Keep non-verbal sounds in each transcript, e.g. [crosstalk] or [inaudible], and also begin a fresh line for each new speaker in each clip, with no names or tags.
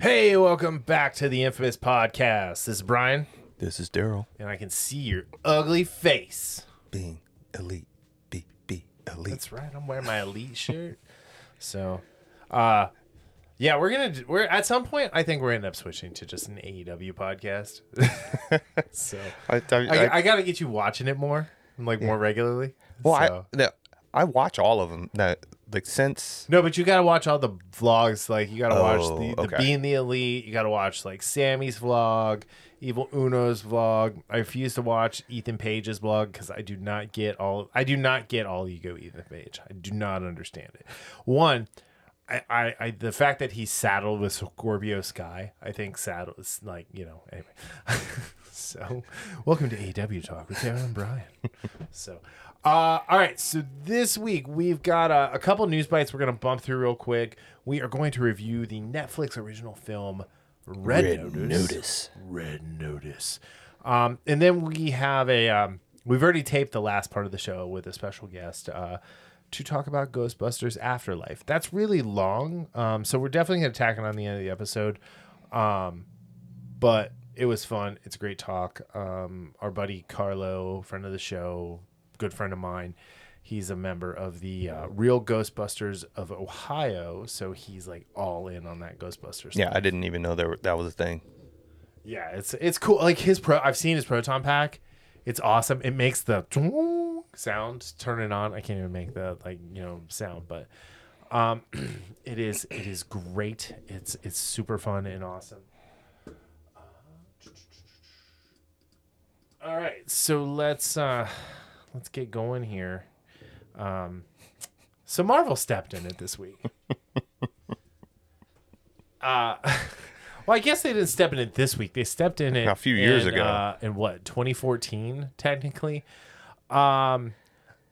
Hey, welcome back to the infamous podcast. This is Brian,
This is Darryl
and I can see your ugly face.
being elite. Be be elite.
That's right. I'm wearing my elite shirt. [laughs] So, uh, yeah, we're gonna we're at some point. I think we're gonna end up switching to just an AEW podcast. [laughs] so
I, I,
I, I, got to get you watching it more, like more regularly.
well,
So-
I, the, I watch all of them. That like since
No, but you got to watch all the vlogs. Like you got to watch
Oh,
the, the
okay.
being the elite. You got to watch like Sammy's vlog, Evil Uno's vlog. I refuse to watch Ethan Page's vlog because I do not get all. I do not get all ego Ethan Page. I do not understand it. One. I, I, I, the fact that he's saddled with Scorpio Sky, I think saddle is like, you know, anyway. [laughs] so, welcome to AW Talk with Aaron and Brian. [laughs] so, uh, all right. So this week we've got a, a couple news bites we're going to bump through real quick. We are going to review the Netflix original film Red,
Red
Notice.
Notice.
Red Notice. Um, and then we have a. Um, we've already taped the last part of the show with a special guest uh, to talk about Ghostbusters Afterlife. That's really long, um, so we're definitely going to tack it on the end of the episode. Um, but it was fun. It's a great talk. Um, our buddy Carlo, friend of the show, good friend of mine. He's a member of the uh, Real Ghostbusters of Ohio, so he's like all in on that Ghostbusters.
yeah, I didn't even know there were, that was a thing.
Yeah, it's it's cool. Like his pro, I've seen his proton pack. It's awesome. It makes the [clears throat] sound. Turn it on. I can't even make the like you know sound, but um, [clears throat] it is it is great. It's it's super fun and awesome. [tsk] All right, so let's uh let's get going here. Um, so Marvel stepped in it this week. [laughs] uh [laughs] well, I guess they didn't step in it this week. They stepped in it
A few years
in,
ago.
Uh, in what 2014, technically. Um,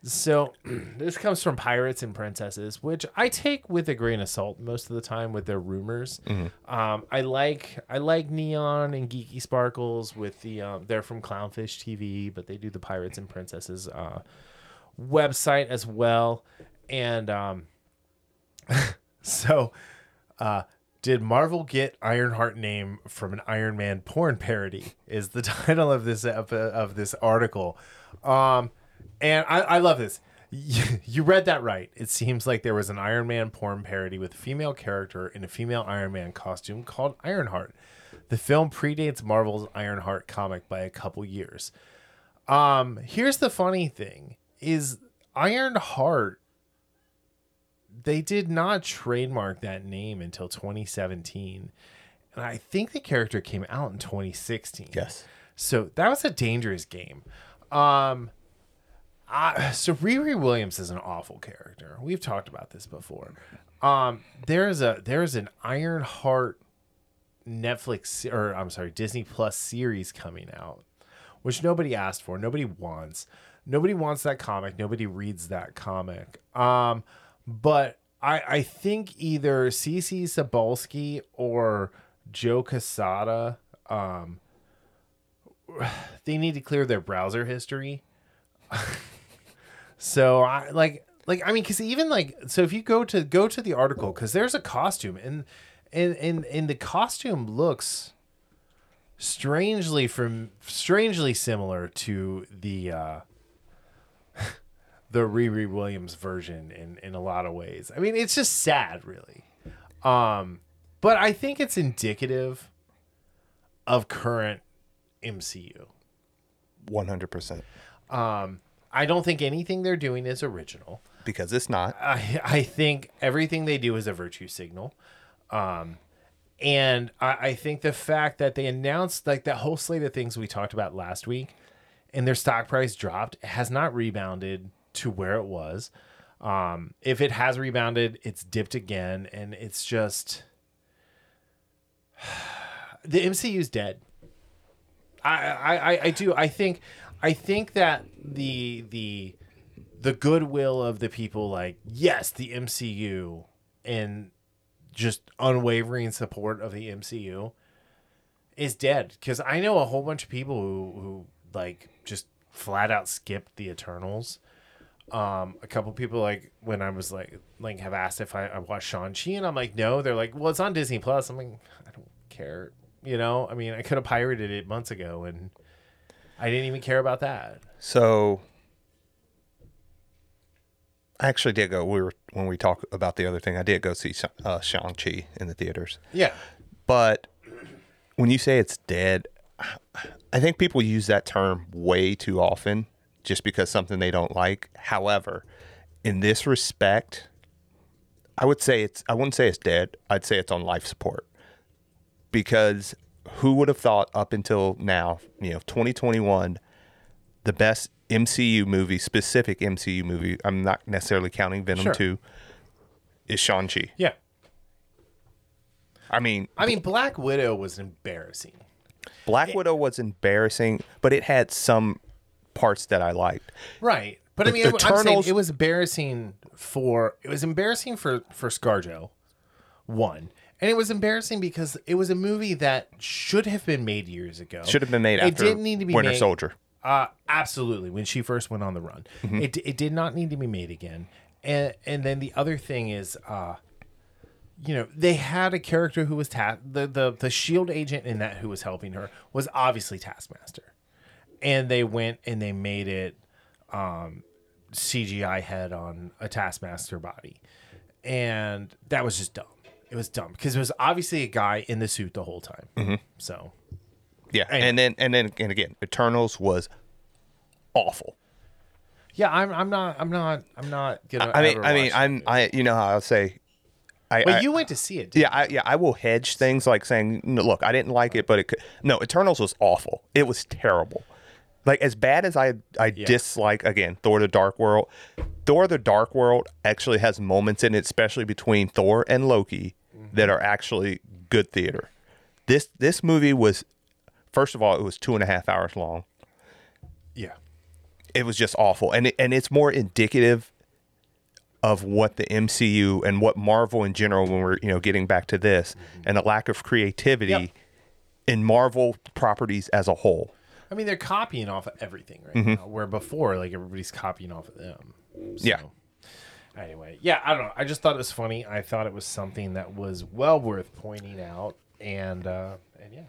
so [clears throat] this comes from Pirates and Princesses, which I take with a grain of salt most of the time with their rumors. Um, I like I like Kneon and Geeky Sparkles with the um, they're from Clownfish TV, but they do the Pirates and Princesses uh, website as well. And um, [laughs] so, uh, did Marvel get Ironheart name from an Iron Man porn parody? Is the [laughs] title of this ep- of this article, um, and I, I love this. [laughs] You, you read that right. It seems like there was an Iron Man porn parody with a female character in a female Iron Man costume called Ironheart. The film predates Marvel's Ironheart comic by a couple years. Um, here's the funny thing: is Ironheart they did not trademark that name until 2017 and i think the character came out in 2016
Yes.
so that was a dangerous game um I, so Riri Williams is an awful character. We've talked about this before. Um, there's a there's an Ironheart Netflix or I'm sorry Disney Plus series coming out, which nobody asked for, nobody wants, nobody wants that comic, nobody reads that comic. Um, but I I think either CB Cebulski or Joe Quesada, um, [sighs] they need to clear their browser history. [laughs] so I like like I mean because even like so if you go to go to the article because there's a costume and and and and the costume looks strangely from strangely similar to the uh [laughs] the Riri Williams version in in a lot of ways. I mean, it's just sad, really. Um, but I think it's indicative of current MCU.
One hundred percent.
Um, I don't think anything they're doing is original.
Because it's not.
I I think everything they do is a virtue signal. Um, and I, I think the fact that they announced like that whole slate of things we talked about last week and their stock price dropped has not rebounded to where it was. Um, if it has rebounded, it's dipped again, and it's just [sighs] the MCU's dead. I, I, I- I do. I think I think that the the the goodwill of the people like yes the MCU and just unwavering support of the MCU is dead because I know a whole bunch of people who who like just flat out skipped the Eternals Um, a couple people like when I was like like have asked if I, I watched Shang Chi, and I'm like, no. They're like, well, it's on Disney Plus. I'm like, I don't care. You know, I mean, I could have pirated it months ago, and I didn't even care about that.
So I actually did go. We were when we talk about the other thing. I did go see uh, Shang Chi in the theaters.
Yeah,
But when you say it's dead, I think people use that term way too often just because something they don't like. However, in this respect, I would say it's I wouldn't say it's dead. I'd say it's on life support. Because who would have thought up until now, you know, 2021, the best MCU movie, specific MCU movie, I'm not necessarily counting Venom
Sure.
2, is Shang-Chi.
yeah.
I mean,
I mean, Black Widow was embarrassing.
Black Widow was embarrassing, but it had some parts that I liked.
Right. But I
The
mean, I'm saying
Eternals-
it was embarrassing for it was embarrassing for for ScarJo, one, and it was embarrassing because it was a movie that should have been made years ago.
Should have been made
It
after
didn't need to be
Winter
made-
Soldier.
Uh, absolutely. When she first went on the run, it it did not need to be made again. And and then the other thing is, uh, you know, they had a character who was ta- the the the Shield agent in that who was helping her was obviously Taskmaster, and they went and they made it um, CGI head on a Taskmaster body, and that was just dumb. It was dumb because it was obviously a guy in the suit the whole time. Mm-hmm. So
Yeah,
Anyway.
and then and then and again, Eternals was awful.
yeah, I'm I'm not I'm not I'm not gonna.
I mean, I mean, I'm
it.
I you know how I'll say, I,
But
I-
you went to see it. didn't
yeah, I, yeah, I will hedge things like saying, no, look, I didn't like it, but it could. No, Eternals was awful. It was terrible. Like as bad as I I dislike again Thor: The Dark World. Thor: The Dark World actually has moments in it, especially between Thor and Loki, that are actually good theater. This this movie was, first of all, it was two and a half hours long.
Yeah.
it was just awful and it, and it's more indicative of what the MCU and what Marvel in general when we're you know getting back to this and a lack of creativity
Yep.
in Marvel properties as a whole.
I mean, they're copying off of everything right
Mm-hmm.
now. Where before, like everybody's copying off of them. So,
Yeah.
Anyway, yeah, I don't know. I just thought it was funny. I thought it was something that was well worth pointing out, and uh, and yeah.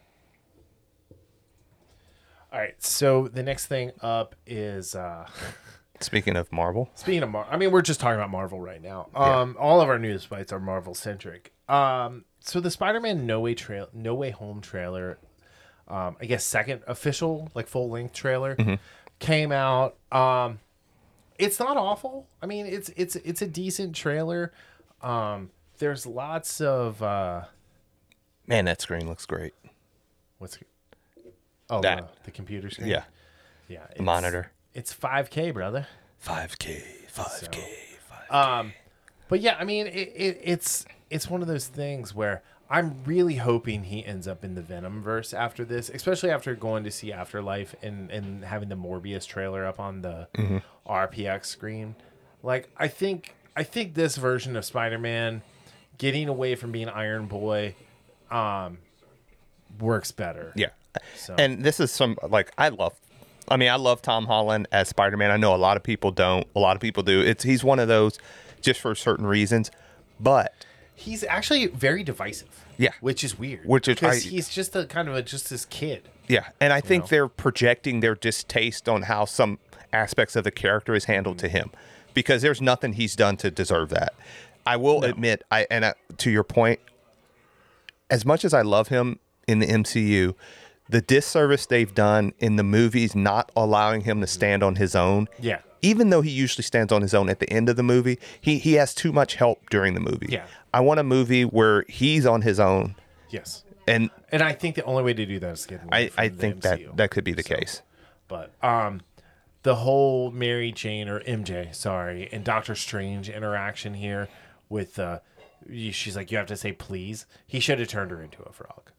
All right. So the next thing up is uh, [laughs]
Speaking of Marvel,
Speaking of Mar, I mean, we're just talking about Marvel right now. Um, all of our news bites are Marvel centric. Um, so the Spider-Man No Way trail, No Way Home trailer, um, I guess second official like full length trailer came out. Um, it's not awful. I mean, it's it's it's a decent trailer. Um, there's lots of uh,
man, that screen looks great.
what's oh
That.
the, the computer screen.
Yeah,
yeah, it's,
monitor.
It's 5K, brother.
5K, 5K,
Um, but yeah, I mean, it, it, it's it's one of those things where I'm really hoping he ends up in the Venom verse after this, especially after going to see Afterlife and and having the Morbius trailer up on the RPX screen. Like, I think I think this version of Spider-Man getting away from being Iron Boy um works better.
Yeah.
So-
And this is some like I love I mean, I love Tom Holland as Spider-Man. I know a lot of people don't. A lot of people do. It's he's one of those just for certain reasons. But
He's actually very divisive.
Yeah.
which is weird.
Which is-
because he's just a kind of a just this kid.
yeah, and I think
know?
they're projecting their distaste on how some aspects of the character is handled to mm. him because there's nothing he's done to deserve that. I will admit I and I, to your point as much as I love him in the MCU, the disservice they've done in the movies not allowing him to mm. stand on his own.
Yeah.
Even though he usually stands on his own at the end of the movie, he he has too much help during the movie.
Yeah.
I want a movie where he's on his own
Yes.
and
And I think the only way to do that is to get him
I, I think
MCU.
that that could be the case.
But um, the whole Mary Jane or MJ, sorry, and Doctor Strange interaction here with uh, she's like, you have to say please. He should have turned her into a frog.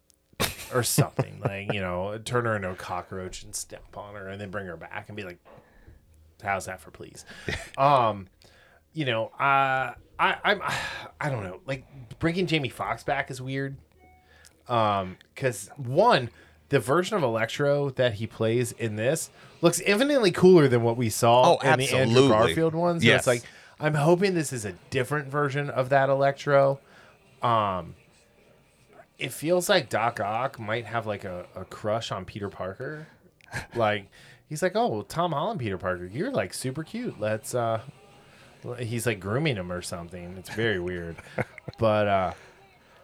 Or something like you know, [laughs] turn her into a cockroach and step on her, and then bring her back and be like, "How's that for please?" [laughs] um, you know, uh, I I'm [sighs] I don't know, like bringing Jamie Foxx back is weird. Um, because one, the version of Electro that he plays in this looks infinitely cooler than what we saw
Oh,
in the Andrew. Garfield ones. So
Yes.
It's like I'm hoping this is a different version of that Electro. Um, it feels like Doc Ock might have like a, a crush on Peter Parker. like he's like, oh, Tom Holland, Peter Parker, you're like super cute. Let's. uh He's like grooming him or something. It's very weird, [laughs] but uh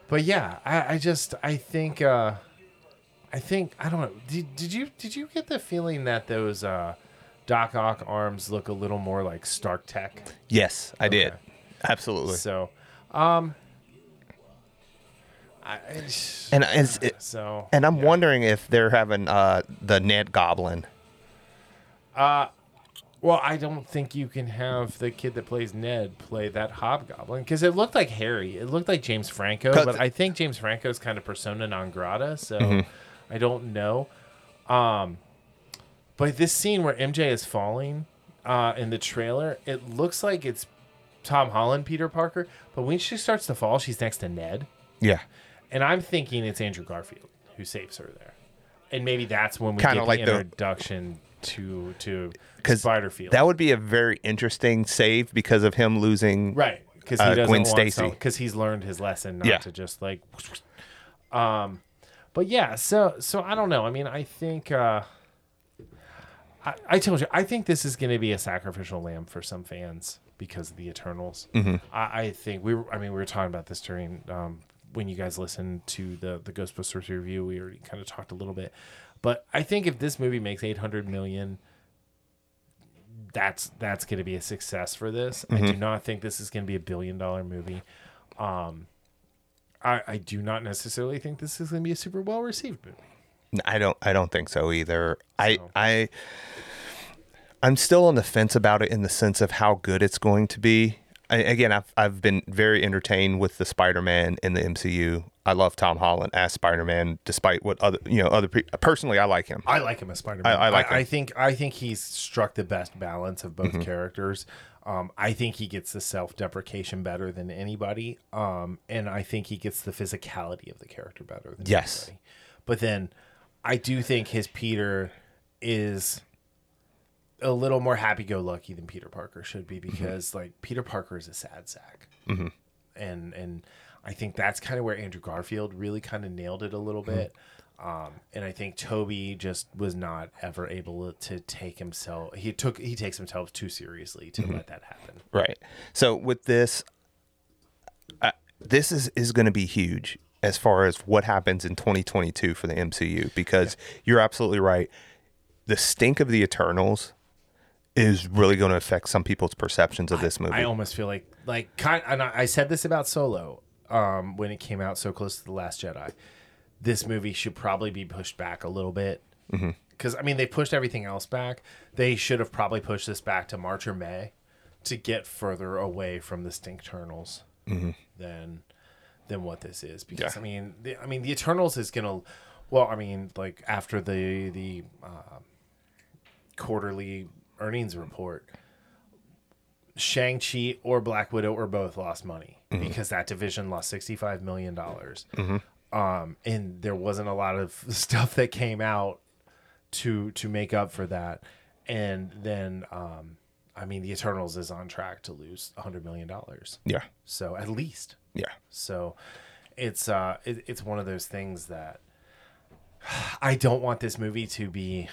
but yeah, I, I just I think uh I think I don't know. Did, did you did you get the feeling that those uh Doc Ock arms look a little more like Stark Tech?
Yes, I did. Absolutely.
So, um, I, I-
and it's, it,
so
and I'm
yeah.
wondering if they're having uh, the Ned Goblin.
Well, I don't think you can have the kid that plays Ned play that Hobgoblin because it looked like Harry. It looked like James Franco, but I think James Franco is kind of persona non grata, so
Mm-hmm.
I don't know. Um, but this scene where MJ is falling uh, in the trailer, it looks like it's Tom Holland, Peter Parker, but when she starts to fall, she's next to Ned,
Yeah.
and I'm thinking it's Andrew Garfield who saves her there, and maybe that's when we
Kinda
get
like
the
the-
introduction to to Spiderfield.
that would be a very interesting save because of him losing.
Right, because he
uh,
doesn't
Gwen Stacy.
because he's learned his lesson not
Yeah.
to just like. Um, but yeah, so so I don't know. I mean, I think uh, I, I told you I think this is going to be a sacrificial lamb for some fans because of the Eternals.
Mm-hmm.
I, I think we were. I mean, we were talking about this during um, when you guys listened to the the Ghostbusters review. We already kind of talked a little bit, but I think if this movie makes eight hundred million that's that's going to be a success for this. I do not think this is going to be a billion dollar movie. Um, I I do not necessarily think this is going to be a super well received movie.
I don't. I don't think so either. I I I'm still on the fence about it in the sense of how good it's going to be. I, again, I've I've been very entertained with the Spider-Man in the MCU. I love Tom Holland as Spider-Man, despite what other you know other people. Personally, I like him.
I like him as Spider Man.
I- I like
I,
him.
think I think he's struck the best balance of both characters. Um, I think he gets the self deprecation better than anybody. Um, and I think he gets the physicality of the character better than
Yes.
anybody. But then I do think his Peter is a little more happy go lucky than Peter Parker should be because like Peter Parker is a sad sack. And and I think that's kind of where Andrew Garfield really kind of nailed it a little bit. Um, and I think Tobey just was not ever able to take himself. He took he takes himself too seriously to let that happen.
Right. So with this, uh, this is is going to be huge as far as what happens in 2022 for the MCU because you're absolutely right. The stink of the Eternals is really going to affect some people's perceptions of this movie.
I almost feel like like kind. And I I said this about Solo um, when it came out so close to the Last Jedi. This movie should probably be pushed back a little bit because I mean they pushed everything else back. They should have probably pushed this back to March or May to get further away from the Stink Eternals than than what this is. Because
Yeah.
I mean, the, I mean the Eternals is gonna. Well, I mean, like after the the uh, quarterly earnings report, Shang-Chi or Black Widow or both lost money because that division lost $65 million. Um, and there wasn't a lot of [laughs] stuff that came out to to make up for that. And then um, I mean the Eternals is on track to lose $100 million.
yeah.
So at least.
Yeah.
So it's uh it, it's one of those things that [sighs] I don't want this movie to be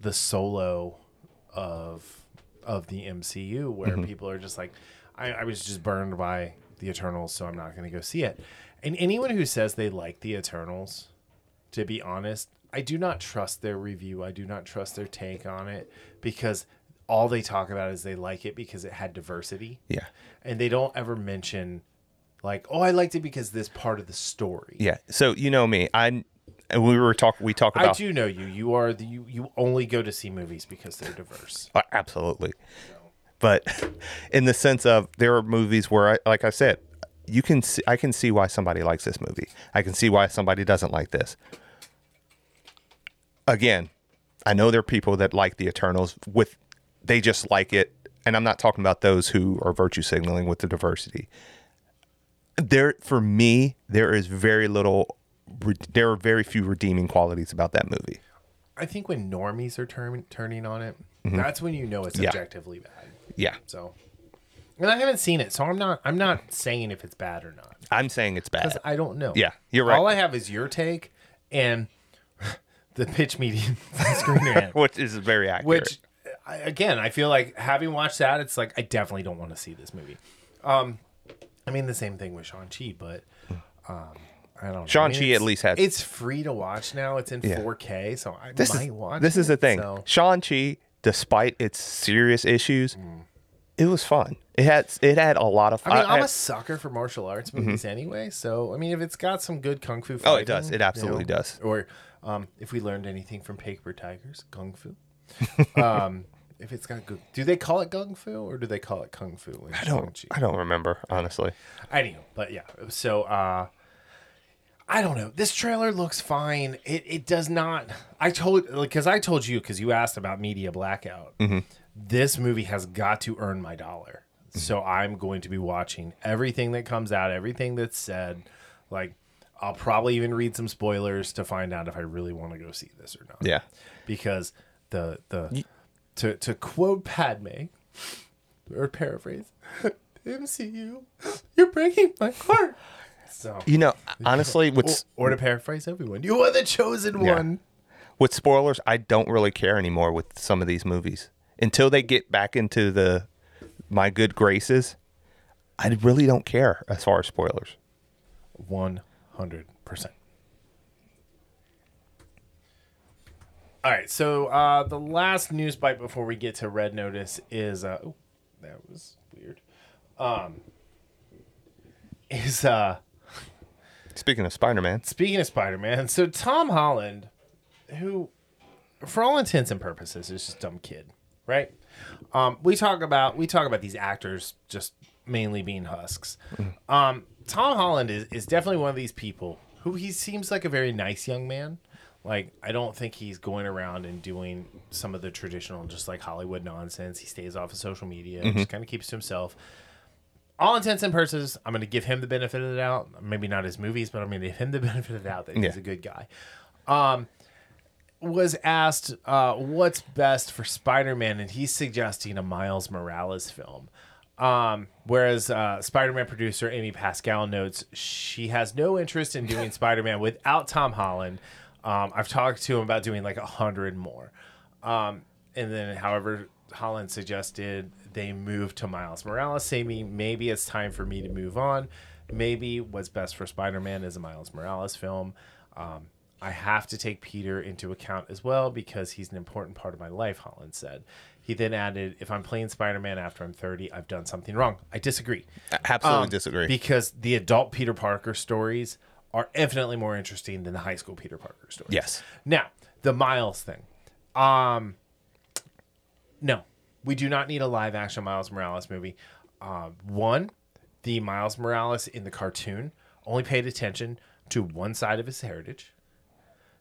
the solo of of the MCU where mm-hmm. people are just like I, I was just burned by the Eternals, so I'm not gonna go see it. And anyone who says they like the Eternals, to be honest, I do not trust their review. I do not trust their take on it because all they talk about is they like it because it had diversity
Yeah.
and they don't ever mention like oh i liked it because this part of the story
Yeah. So you know me, I and we were talking. We talk about.
i do know you you are the you, you only go to see movies because they're diverse
Uh, absolutely. But [laughs] in the sense of there are movies where, I, like I said, you can see, I can see why somebody likes this movie. I can see why somebody doesn't like this. Again, I know there are people that like the Eternals with they just like it, and I'm not talking about those who are virtue signaling with the diversity. There, for me, there is very little re- there are very few redeeming qualities about that movie.
I think when normies are turn, turning on it, that's when you know it's
Mm-hmm. Yeah.
objectively bad.
Yeah,
So, and I haven't seen it, so I'm not. I'm not saying if it's bad or not
I'm saying it's bad.
I don't know.
Yeah, you're right.
All I have is your take and [laughs] the pitch meeting [laughs] screen rant, [laughs]
Which is very accurate.
which again I feel like having watched that, it's like I definitely don't want to see this movie. Um, I mean the same thing with Shang Chi, but um, I don't. know.
Shang-Chi at least had-
It's free to watch now. It's in
Yeah.
4K, so I
this
might
is
watch.
this is the
it,
thing.
so-
Shang-Chi, despite its serious issues,
Mm.
it was fun. It had it had a lot of
I mean,
I-
I'm
I-
a sucker for martial arts movies anyway. So, I mean, if it's got some good kung fu,
Oh, it does. It absolutely does.
Or um, if we learned anything from Paper Tigers, kung fu. [laughs] um, if it's got good, do they call it kung fu or do they call it kung fu?
I don't? I don't remember honestly.
I know, but yeah. So, uh, I don't know. This trailer looks fine. It it does not. I told because I told you because you asked about media blackout. Mm-hmm. This movie has got to earn my dollar. Mm-hmm. So I'm going to be watching everything that comes out, everything that's said. Like I'll probably even read some spoilers to find out if I really want to go see this or not.
Yeah.
Because the the to to quote Padme or paraphrase [laughs] MCU, you're breaking my heart. So
You know, honestly, [laughs] with
or, or to paraphrase everyone, you are the chosen
Yeah.
one.
with spoilers, I don't really care anymore with some of these movies until they get back into the my good graces. I really don't care as far as spoilers.
One hundred percent. All right, so uh, the last news bite before we get to Red Notice is uh, oh, that was weird. Um, is uh,
Speaking of Spider-Man,
Speaking of Spider Man, so Tom Holland, who, for all intents and purposes, is just a dumb kid, right? Um, we talk about we talk about these actors just mainly being husks. Um, Tom Holland is, is definitely one of these people who he seems like a very nice young man. Like I don't think he's going around and doing some of the traditional just like Hollywood nonsense. He stays off of social media, and just kind of keeps to himself all intents and purposes, I'm going to give him the benefit of the doubt. Maybe not his movies, but I'm going to give him the [laughs] benefit of the doubt that he's
Yeah.
a good guy. Um, was asked uh, what's best for Spider-Man, and he's suggesting a Miles Morales film. Um, whereas uh, Spider-Man producer Amy Pascal notes she has no interest in doing [laughs] Spider-Man without Tom Holland. Um, I've talked to him about doing like a hundred more. Um, and then, however, Holland suggested they move to Miles Morales, saying maybe it's time for me to move on. Maybe what's best for Spider Man is a Miles Morales film. Um, I have to take Peter into account as well because he's an important part of my life, Holland said. He then added, if I'm playing Spider Man after I'm 30, I've done something wrong. I disagree.
absolutely
Um,
disagree.
Because the adult Peter Parker stories are infinitely more interesting than the high school Peter Parker stories.
Yes.
Now, the Miles thing. Um no. We do not need a live action Miles Morales movie. Um, one, the Miles Morales in the cartoon only paid attention to one side of his heritage.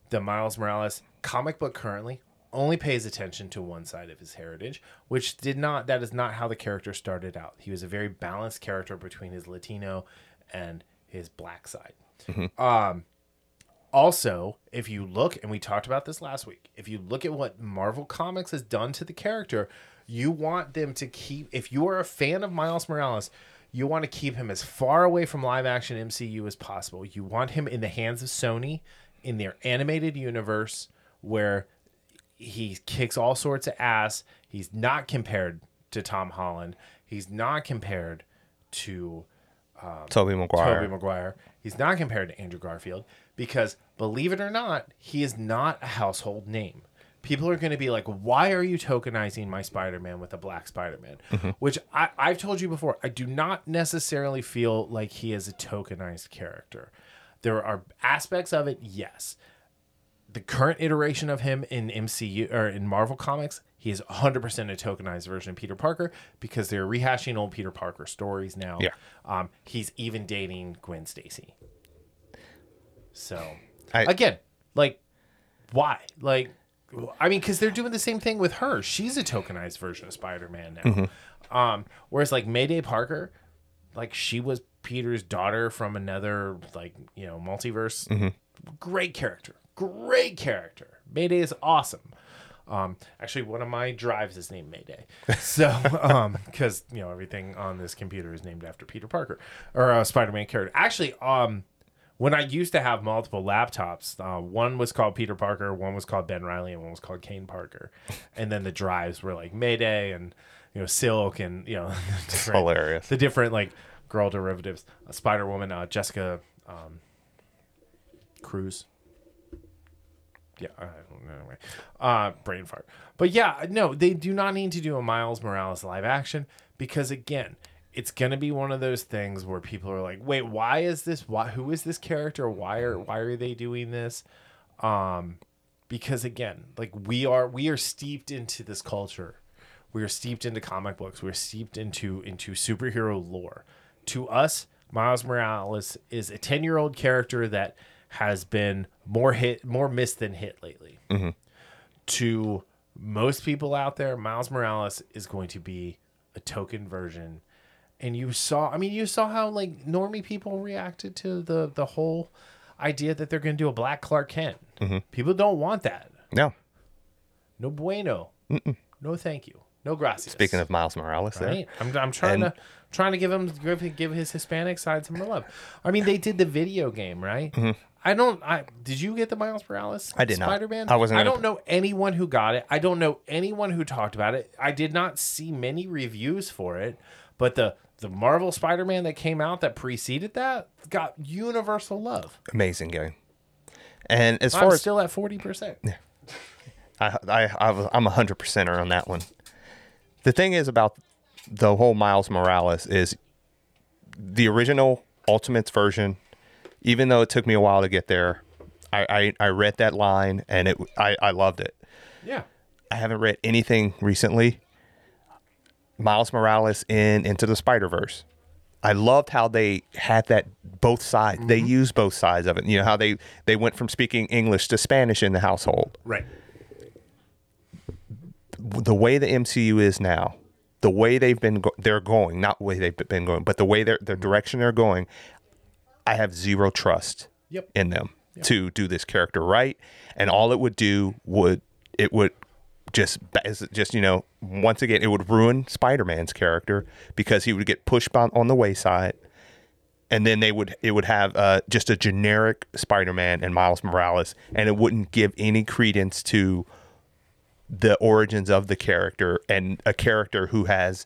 The Miles Morales comic book currently only pays attention to one side of his heritage, which did not that is not how the character started out. He was a very balanced character between his Latino and his black side. Um also, if you look, and we talked about this last week, if you look at what Marvel Comics has done to the character, you want them to keep, if you are a fan of Miles Morales, you want to keep him as far away from live action MCU as possible. You want him in the hands of Sony in their animated universe where he kicks all sorts of ass. He's not compared to Tom Holland, he's not compared to
um, Tobey Maguire.
Tobey Maguire. He's not compared to Andrew Garfield because, believe it or not, he is not a household name. People are going to be like, why are you tokenizing my Spider Man with a black Spider Man? Which I, I've told you before, I do not necessarily feel like he is a tokenized character. There are aspects of it, yes. The current iteration of him in MCU or in Marvel Comics, he is 100% a tokenized version of Peter Parker because they're rehashing old Peter Parker stories now.
Yeah.
Um, he's even dating Gwen Stacy. So,
I-
again, like, why? Like, I mean, because they're doing the same thing with her. She's a tokenized version of Spider Man now.
Mm-hmm.
Um, whereas, like, Mayday Parker, like, she was Peter's daughter from another, like, you know, multiverse.
Mm-hmm.
great character, great character. Mayday is awesome. Um, actually, one of my drives is named Mayday. So, [laughs] um, because you know everything on this computer is named after Peter Parker or a Spider-Man character. Actually, um, when I used to have multiple laptops, uh, one was called Peter Parker, one was called Ben Riley, and one was called Kaine Parker. [laughs] And then the drives were like Mayday and you know Silk and you know the [laughs] different,
hilarious.
the different like girl derivatives. Uh, Spider Woman, uh, Jessica um, Cruz. Yeah, I don't know. Anyway, uh, brain fart. But yeah, no, they do not need to do a Miles Morales live action because again, it's gonna be one of those things where people are like, "Wait, why is this? Why? Who is this character? Why are why are they doing this?" Um, because again, like we are we are steeped into this culture. We are steeped into comic books. We're steeped into into superhero lore. To us, Miles Morales is a ten year old character that has been more hit, more missed than hit lately. To most people out there, Miles Morales is going to be a token version. And you saw, I mean, you saw how like normie people reacted to the the whole idea that they're going to do a Black Clark Kent. People don't want that.
No.
No bueno. No thank you. No gracias.
Speaking of Miles Morales, there.
Right. I'm, I'm trying
And-
to trying to give him give, give his Hispanic side some love. I mean, they did the video game, right? I don't. I did you get the Miles Morales?
Mm-hmm. I did not.
Spider Man.
I wasn't
I don't know anyone who got it. I don't know anyone who talked about it. I did not see many reviews for it, but the the Marvel Spider Man that came out that preceded that got universal love.
Amazing game. And as
I'm
far as
still at forty percent.
I, I, I, I'm a hundred percenter on that one. The thing is about the whole Miles Morales is the original Ultimates version. Even though it took me a while to get there, I, I, I read that line and it I, I loved it.
Yeah.
I haven't read anything recently. Miles Morales in Into the Spider Verse. I loved how they had that both sides. They mm-hmm. used both sides of it. You know how they they went from speaking English to Spanish in the household.
Right.
the way the MCU is now, the way they've been go- they're going, not way they've been going, but the way they're the direction they're going, I have zero trust
Yep.
in them to do this character right, and all it would do would it would just just you know once again it would ruin Spider-Man's character because he would get pushed on, on the wayside. And then they would it would have uh, just a generic Spider-Man and Miles Morales, and it wouldn't give any credence to the origins of the character and a character who has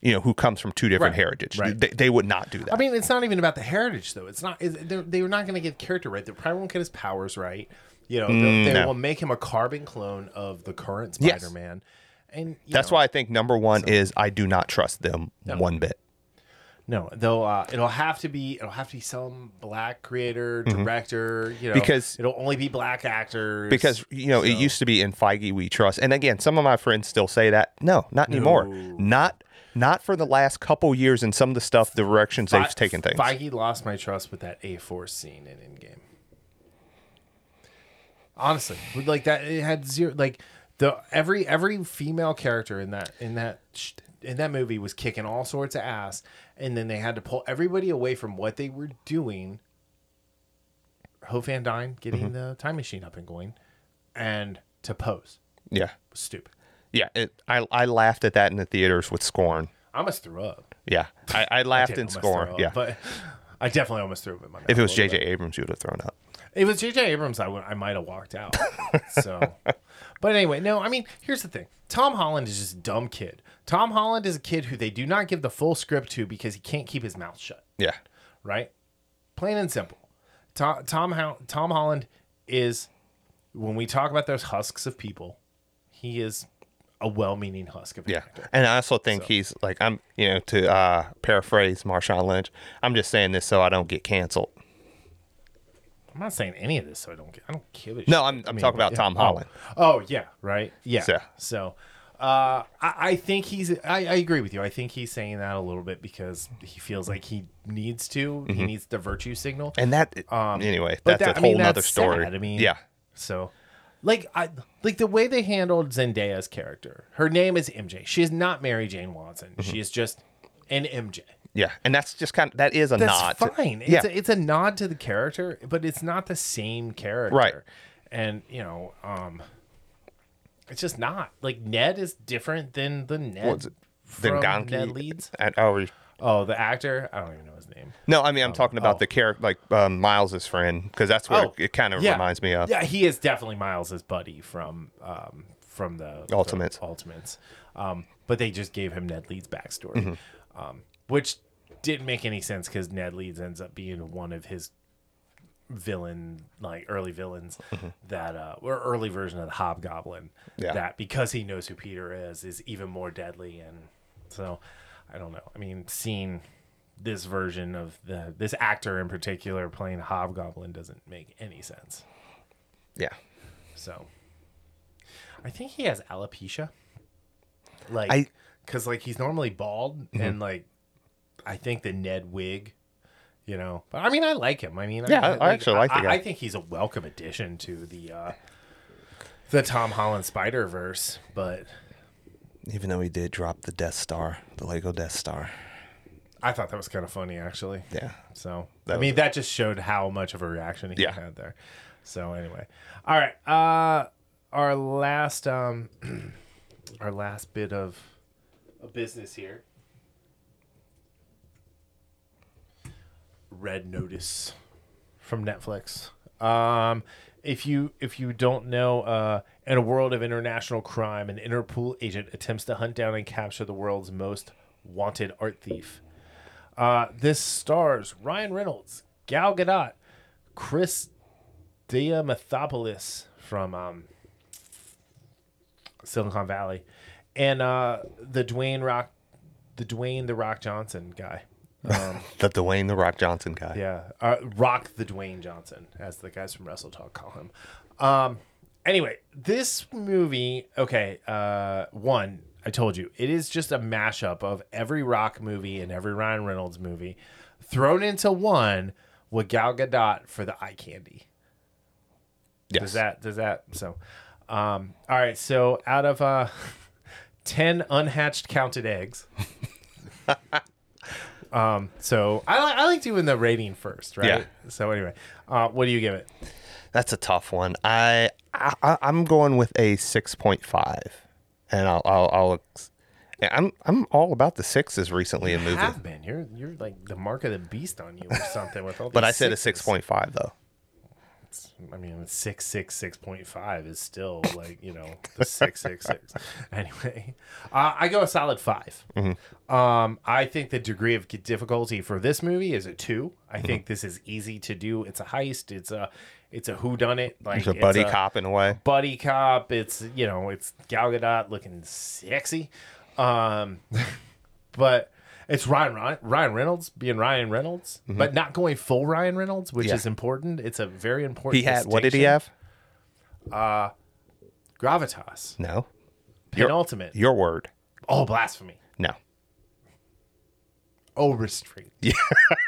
you know who comes from two different
Right,
heritage
right.
They, they would not do that
I mean, it's not even about the heritage, though. It's not. They're, they're not going to get character right. They probably won't get his powers right. You know, they'll- they
Mm, no.
will make him a carbon clone of the current Spider-Man. Yes. And
that's
know,
why i think number one is i do not trust them one bit
no, they'll. Uh, it'll have to be. It'll have to be some black creator, director. You know,
Mm-hmm. Because-
it'll only be black actors.
because you know it used to be in feige we trust and again some of my friends still say that no not anymore not not for the last couple years and some of the stuff the directions they've taken things
Feige lost my trust with that A Force scene in Endgame. Honestly, like that, it had zero. Like the every every female character in that in that in that movie was kicking all sorts of ass, and then they had to pull everybody away from what they were doing. Hope Van Dyne getting
Mm-hmm.
the time machine up and going, and to pose
yeah
stupid.
yeah it, I, I laughed at that in the theaters with scorn
I almost threw up.
yeah i, I [laughs] laughed
Did
in scorn
up,
yeah
but I definitely almost threw up in my
if it was jj abrams you would have thrown up
If it was J.J. Abrams, I would I might have walked out. [laughs] So, but anyway, no. I mean, here's the thing: Tom Holland is just a dumb kid. Tom Holland is a kid who they do not give the full script to because he can't keep his mouth shut.
yeah
Right? Plain and simple. Tom Tom, Ho- Tom Holland is when we talk about those husks of people, he is a well-meaning husk of
Yeah,
actor.
and I also think he's like I'm, you know, to uh, paraphrase Marshawn Lynch. I'm just saying this so I don't get canceled.
I'm not saying any of this, so I don't. I don't give a shit.
No, I'm-
I
I'm talking about
yeah.
Tom
Oh.
Holland.
Oh, yeah, right. Yeah.
Yeah.
So, uh, I, I think he's. I, I agree with you. I think he's saying that a little bit because he feels like he needs to. He needs the virtue signal.
And that,
Um,
anyway, that's
that-
a
I mean,
whole
that's
story.
sad. I mean,
yeah,
So, like, I like the way they handled Zendaya's character. Her name is MJ. She is not Mary Jane Watson.
Mm-hmm.
She is just an MJ.
Yeah, and that's just kind of that is a
That's
nod. to-
fine.
yeah,
It's a, it's a nod to the character, but it's not the same character.
Right.
And you know, um, it's just not like Ned is different than the Ned
What's it? Then
from
Gonky.
Ned Leeds.
And, oh,
Oh, the actor. I don't even know his name.
no, I mean I'm talking about
oh.
the character, like um, Miles's friend, because that's what
Oh,
it, kind of
yeah.
reminds me of.
Yeah, he is definitely Miles's buddy from um, from the the
Ultimates.
Ultimates. Um, but they just gave him Ned Leeds backstory,
Mm-hmm.
um, which didn't make any sense because Ned Leeds ends up being one of his villain, like early villains that uh, or early version of the Hobgoblin.
Mm-hmm. Yeah.
That because he knows who Peter is, is even more deadly, and so I don't know. I mean, seeing this version of the this actor in particular playing Hobgoblin doesn't make any sense.
Yeah,
So I think he has alopecia. Like, because like he's normally bald, and like I think the Ned wig, you know. But I mean, I like him. I mean,
Yeah, I actually like the
I,
guy.
I think he's a welcome addition to the uh the Tom Holland Spider Verse. But
even though he did drop the Death Star, the Lego Death Star.
I thought that was kind of funny, actually.
Yeah,
So
That
I mean, that just showed how much of a reaction he
Yeah.
had there. So anyway, all right. Uh, our last um, [clears throat] our last bit of, of business here. Red Notice from Netflix. Um, if you if you don't know, uh, in a world of international crime, an Interpol agent attempts to hunt down and capture the world's most wanted art thief. Uh, this stars Ryan Reynolds, Gal Gadot, Chris Diamantopoulos from um, Silicon Valley, and uh, the Dwayne Rock, the Dwayne the Rock Johnson guy. Um, [laughs]
the Dwayne the Rock Johnson guy.
yeah, uh, Rock the Dwayne Johnson, as the guys from Wrestle Talk call him. Um, anyway, this movie, okay, uh, one, I told you, it is just a mashup of every Rock movie and every Ryan Reynolds movie thrown into one with Gal Gadot for the eye candy.
Yes.
Does that does that so? Um, all right, so out of uh, [laughs] ten unhatched counted eggs. [laughs] um, so I like I like doing the rating first, right?
Yeah.
So anyway, uh, what do you give it?
That's a tough one. I, I I'm going with a six point five, and I'll I'll, I'll ex- I'm I'm all about the sixes recently in movies,
Have been you're you're like the mark of the beast on you or something with all. [laughs]
but I said a six point five though.
I mean, six six six point five is still like you know the six six six. [laughs] Anyway, uh, I go a solid 5
Mm-hmm.
Um, I think the degree of difficulty for this movie is a two. I think this is easy to do. It's a heist. It's a it's a who done it. Like
It's a buddy
a
cop in a way.
buddy cop. It's you know it's Gal Gadot looking sexy. Um, [laughs] but it's Ryan Ryan, Ryan Reynolds being Ryan Reynolds, but not going full Ryan Reynolds, which
Mm-hmm. Yeah.
is important. It's a very important.
He had what did he have?
Gravitas,
No, Your-
penultimate.
your word.
Oh, blasphemy.
No.
Oh, restraint. Yeah.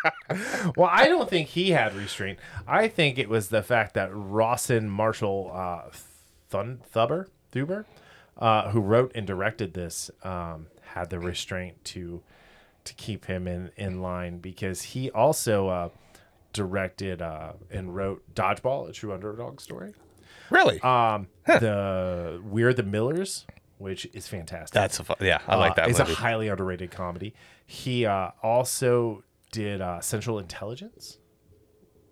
[laughs] well, I don't think he had restraint. I think it was the fact that Rawson Marshall uh, Thun- Thuber, Thuber, uh, who wrote and directed this, um, had the restraint to to keep him in, in line because he also uh, directed uh, and wrote Dodgeball, a true underdog story.
Really?
Um, the We're the Millers, which is fantastic.
That's a fu- yeah. I like
Uh,
that
It's a highly underrated comedy. He uh, also did uh, Central Intelligence,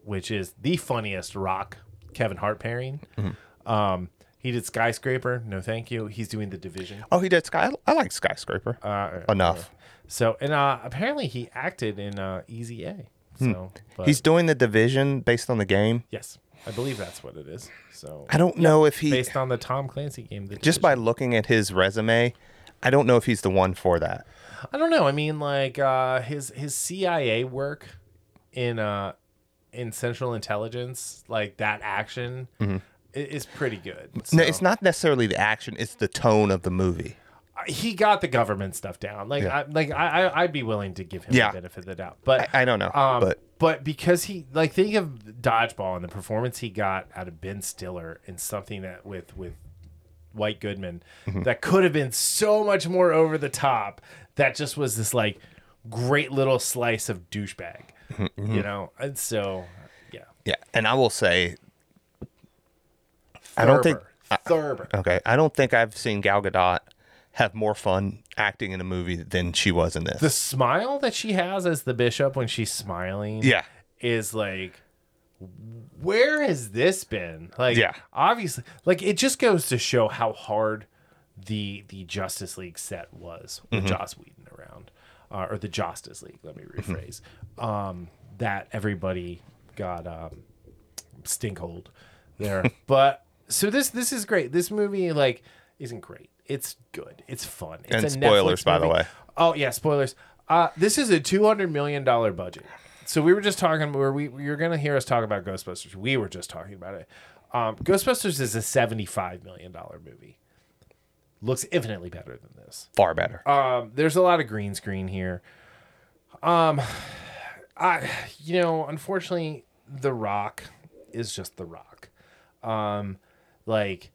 which is the funniest rock Kevin Hart pairing.
Mm-hmm.
Um, he did Skyscraper. No, thank you. He's doing the Division.
oh, he did Sky. I like Skyscraper.
Uh,
Enough.
So, and uh, apparently he acted in uh, Easy A. So, but
Hmm. He's doing the division based on the game.
yes, I believe that's what it is. So,
I don't know if he
based on the Tom Clancy game,
just by looking at his resume, I don't know if he's the one for that.
I don't know. I mean, like uh, his his CIA work in uh in Central Intelligence, like that action, i- is pretty good.
Mm-hmm. No, it's not necessarily the action; it's the tone of the movie.
He got the government stuff down. Like,
Yeah.
I, like I, I- I'd be willing to give him
Yeah.
the benefit of the doubt. But
I, I don't know,
um,
but
but because he like think of dodgeball and the performance he got out of Ben Stiller in something that with with White Goodman
Mm-hmm.
that could have been so much more over the top. That just was this like great little slice of douchebag.
Mm-hmm.
You know, and so yeah.
Yeah, and I will say, I don't think.
Thurber.
Okay, I don't think I've seen Gal Gadot have more fun acting in a movie than she was in this.
the smile that she has as the bishop when she's smiling
yeah,
is like where has this been? Like
Yeah.
obviously like it just goes to show how hard the the justice league set was with joss whedon around uh, or the justice league let me rephrase um that everybody got um stinkhold there. [laughs] But so this this is great. This movie like isn't great it's good it's fun it's
And
a
spoilers,
Netflix
by the way.
Oh yeah, spoilers. Uh, this is a two hundred million dollar budget. So we were just talking where we you're gonna hear us talk about Ghostbusters. We were just talking about it. Um, Ghostbusters is a seventy five million dollar movie. Looks infinitely better than this.
far better.
Um, there's a lot of green screen here. Um, I you know unfortunately The Rock is just The Rock. Um, like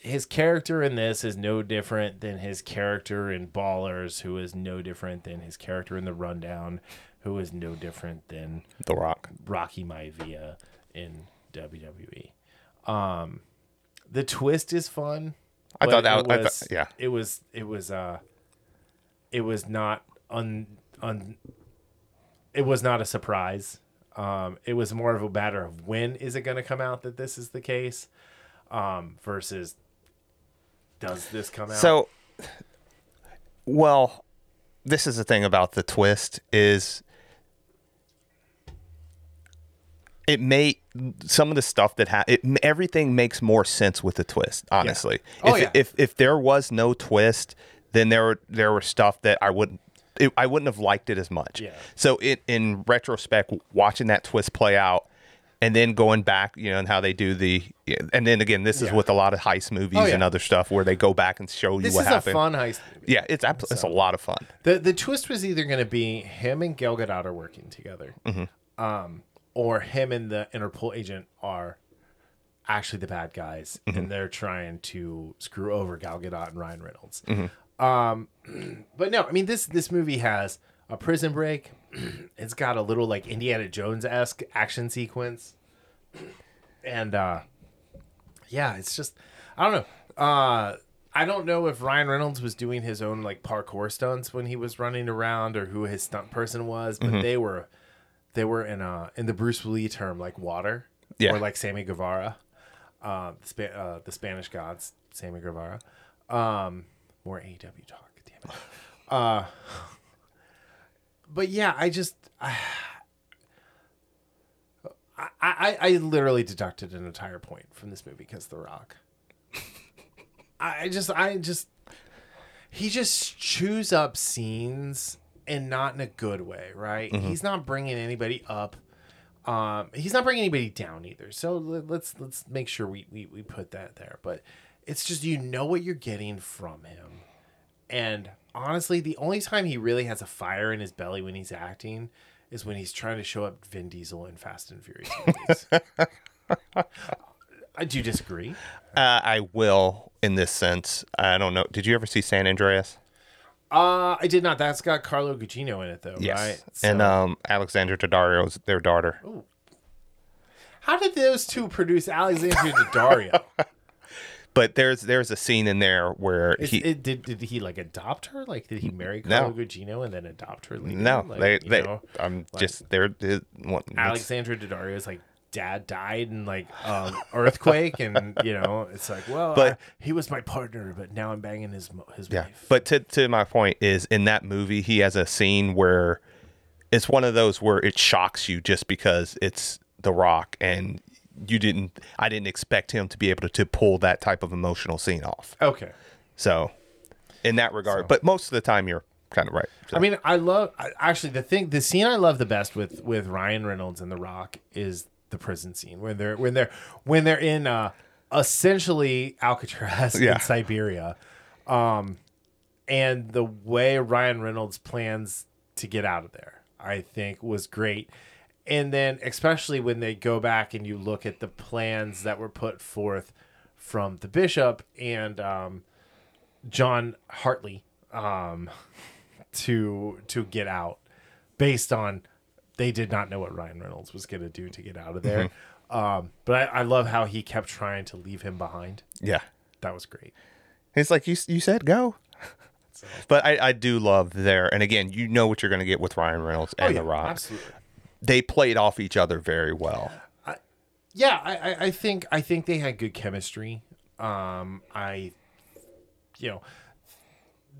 his character in this is no different than his character in Ballers, who is no different than his character in The Rundown, who is no different than
the Rock.
Rocky Maivia in WWE. Um, the twist is fun.
I thought that was-
was
thought- yeah.
It was it was uh it was not un un it was not a surprise. Um, it was more of a matter of when is it going to come out that this is the case, um, versus does this come out?
So, well, this is the thing about the twist is it may some of the stuff that ha- it everything makes more sense with the twist. Honestly,
Oh,
if
yeah.
if if there was no twist, then there were there were stuff that I wouldn't. It, I wouldn't have liked it as much.
Yeah.
So it in retrospect, watching that twist play out, and then going back, you know, and how they do the, and then again, this is
Yeah.
with a lot of heist movies
Oh, yeah.
and other stuff where they go back and show you
this
what
is
happened.
a fun heist. Movie.
Yeah, it's it's a lot of fun.
The the twist was either going to be him and Gal Gadot are working together,
Mm-hmm.
um, or him and the Interpol agent are actually the bad guys,
Mm-hmm.
and they're trying to screw over Gal Gadot and Ryan Reynolds.
Mm-hmm.
Um, [clears throat] but no, I mean this this movie has a prison break. [clears throat] it's got a little like Indiana Jones esque action sequence, [clears throat] and uh, yeah, it's just I don't know. Uh, I don't know if Ryan Reynolds was doing his own like parkour stunts when he was running around, or who his stunt person was,
Mm-hmm.
but they were they were in uh in the Bruce Lee term like water,
Yeah.
or like Sammy Guevara, uh, the, Spa- uh, the Spanish gods, Sammy Guevara. Um, more AEW talk, damn it. [laughs] Uh, but yeah, I just [sighs] I, I I literally deducted an entire point from this movie because The Rock. [laughs] I just I just he just chews up scenes and not in a good way, right? He's not bringing anybody up. Um, he's not bringing anybody down either. So let- let's let's make sure we, we we put that there. But it's just you know what you're getting from him, and honestly, the only time he really has a fire in his belly when he's acting is when he's trying to show up Vin Diesel in Fast and Furious movies. I [laughs] do disagree.
Uh, I will in this sense. I don't know. Did you ever see San Andreas?
Uh, I did not. That's got Carla Gugino in it, though, right?
And
So-
um, Alexandra Daddario's their daughter. Ooh.
how did those two produce Alexandria [laughs] Daddario?
But there's there's a scene in there where
Is,
he
it, did did he like adopt her? Like, did he marry
No.
Gugino and then adopt her? Later?
no
like,
they they
know,
I'm just they're, they one,
Alexandra Daddario's like dad died in like um, earthquake, and you know it's like, well,
But-
I- he was my partner, but now I'm banging his his
Yeah.
wife.
But to to my point is in that movie he has a scene where it's one of those where it shocks you just because it's The Rock and you didn't I didn't expect him to be able to, to pull that type of emotional scene off.
Okay.
So in that regard, but most of the time you're kind of right. So,
I mean, I love actually the thing. The scene I love the best with with Ryan Reynolds and The Rock is the prison scene when they're when they're when they're in uh, essentially Alcatraz
Yeah.
in Siberia, um, and the way Ryan Reynolds plans to get out of there, I think, was great. And then, especially when they go back and you look at the plans that were put forth from the bishop and um, John Hartley um, to to get out based on they did not know what Ryan Reynolds was going to do to get out of there. Um, but I, I love how he kept trying to leave him behind.
Yeah.
That was great.
It's like you you said go. [laughs] But I, I do love there, and again, you know what you're going to get with Ryan Reynolds and The Rock.
Oh, absolutely.
They played off each other very well.
Yeah, I, I, I think I think they had good chemistry. Um, I, you know,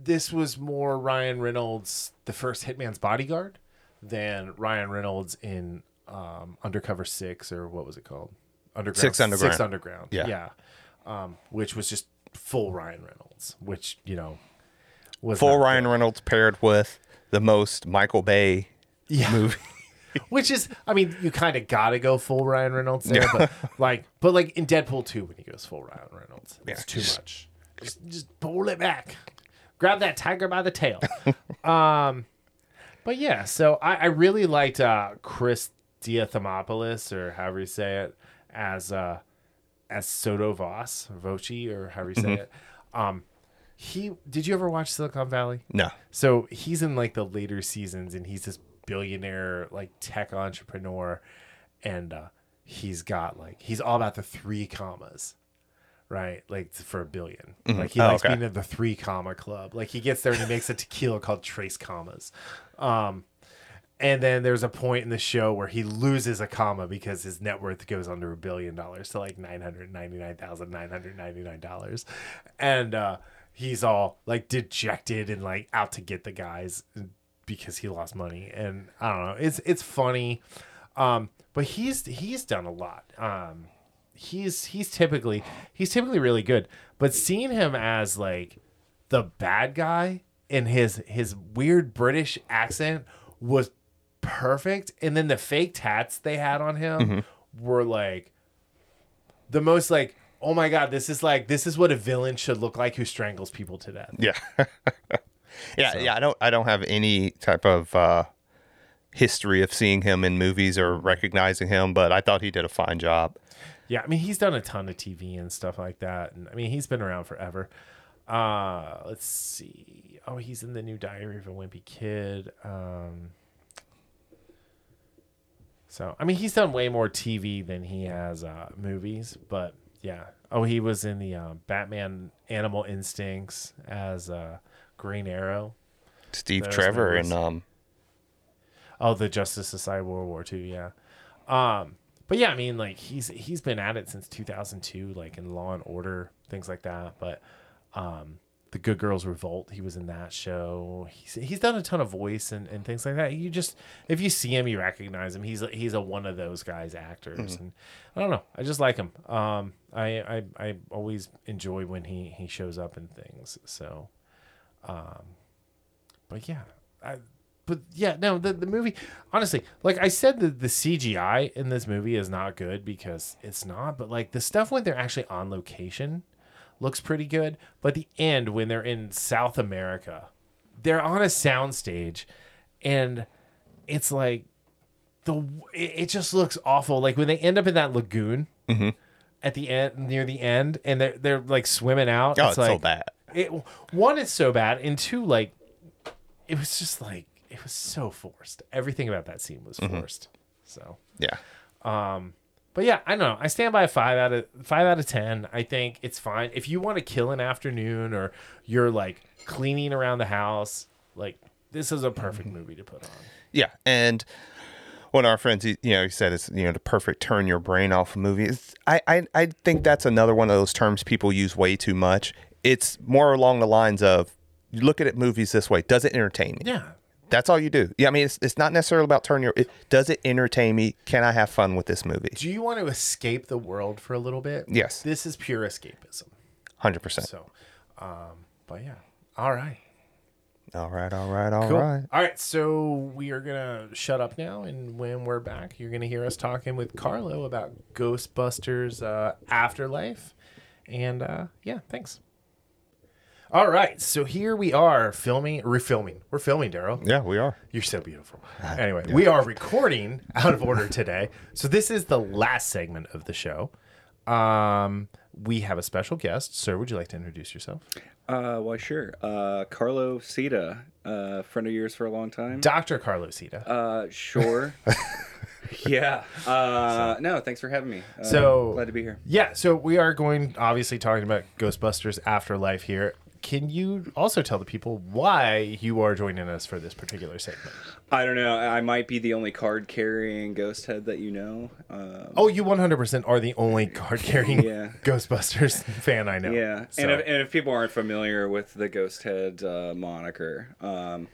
this was more Ryan Reynolds, the first Hitman's bodyguard, than Ryan Reynolds in um, Undercover Six or what was it called? Underground
Six Underground.
Six Underground.
Yeah.
yeah. Um, which was just full Ryan Reynolds, which you know was
Full Ryan
good.
Reynolds paired with the most Michael Bay
yeah.
movie. [laughs]
Which is, I mean, you kind of gotta go full Ryan Reynolds there, but like, but like in Deadpool two, when he goes full Ryan Reynolds, it's too much. Just, just pull it back, grab that tiger by the tail. [laughs] um, but yeah, so I, I really liked uh, Chris Diamantopoulos, or however you say it, as uh, as Soto Voss, Voci, or however you say it. Um, he did you ever watch Silicon Valley?
No.
So he's in like the later seasons, and he's this billionaire, like tech entrepreneur, and uh, he's got like he's all about the three commas, right? Like for a 1000000000 Like he
Oh,
likes
okay.
being in the three comma club. Like he gets there and he makes a tequila called Tres Comas. Um, and then there's a point in the show where he loses a comma because his net worth goes under a billion dollars to like nine hundred ninety nine thousand nine hundred ninety nine dollars, and uh, he's all like dejected and like out to get the guys because he lost money. And I don't know, it's it's funny, um, but he's he's done a lot. Um, he's he's typically he's typically really good, but seeing him as like the bad guy and his his weird British accent was perfect. And then the fake tats they had on him were like the most like, oh my god, this is like this is what a villain should look like who strangles people to death.
Yeah. [laughs] yeah, yeah, I don't I don't have any type of uh history of seeing him in movies or recognizing him, but I thought he did a fine job.
Yeah, I mean he's done a ton of TV and stuff like that, and I mean he's been around forever. Uh, let's see. Oh, he's in the new Diary of a Wimpy Kid. Um, so I mean he's done way more TV than he has uh, movies, but yeah. Oh, he was in the uh, Batman Animal Instincts as uh, Green Arrow.
Steve
Those
Trevor
movies.
and um
Oh, the Justice Society World War II, yeah. Um, but yeah, I mean, like he's he's been at it since 2002, like in Law and Order, things like that. But um, the Good Girls Revolt, he was in that show. He's he's done a ton of voice and, and things like that. You just if you see him, you recognize him. He's a, he's a one of those guys actors, and I don't know, I just like him. Um, I I, I always enjoy when he he shows up in things. So, um, but yeah, I, but yeah, no, the, the movie, honestly, like I said, the, the CGI in this movie is not good because it's not, but like the stuff when they're actually on location looks pretty good. But the end, when they're in South America, they're on a soundstage and it's like the, it, it just looks awful. Like when they end up in that lagoon at the end, near the end, and they're, they're like swimming out.
Oh, it's,
like,
so bad.
It one it's so bad and two like it was just like it was so forced. Everything about that scene was forced so.
Yeah.
Um, but yeah i don't know. I stand by a five out of five out of ten. I think it's fine. If you want to kill an afternoon or you're like cleaning around the house like this is a perfect movie to put on.
Yeah, and one of our friends, he, you know, he said it's you know the perfect turn your brain off movie. It's, I, I I think that's another one of those terms people use way too much. It's more along the lines of you look at it movies this way. Does it entertain me?
yeah
That's all you do. Yeah, I mean, it's, it's not necessarily about turn your. It, does it entertain me? Can I have fun with this movie?
do you want to escape the world for a little bit
Yes.
this is pure escapism
Hundred percent.
so um but yeah all right
All right, all right, all right.
Cool. All right, so we are gonna shut up now, and when we're back, you're gonna hear us talking with Carlo about Ghostbusters uh, Afterlife, and uh, yeah, thanks. All right, so here we are filming, refilming. We're filming, Darryl.
Yeah, we are.
You're so beautiful. [laughs] Anyway, we are recording out of order today. So this is the last segment of the show. Um, we have a special guest. Sir, would you like to introduce yourself?
Uh, why sure. Uh, Carlo Seta, uh, friend of yours for a long time.
Dr. Carlo Seta.
Uh, sure. [laughs] yeah. Uh, no, thanks for having me. Uh,
So-
glad to be here.
Yeah, so we are going obviously talking about Ghostbusters Afterlife here. Can you also tell the people why you are joining us for this particular segment?
I don't know. I might be the only card carrying ghost head that you know. Um,
Oh, you 100% are the only card carrying
Yeah. [laughs]
Ghostbusters [laughs] fan I know.
Yeah,
So-
and, if, and if people aren't familiar with the Ghost Head uh, moniker, um,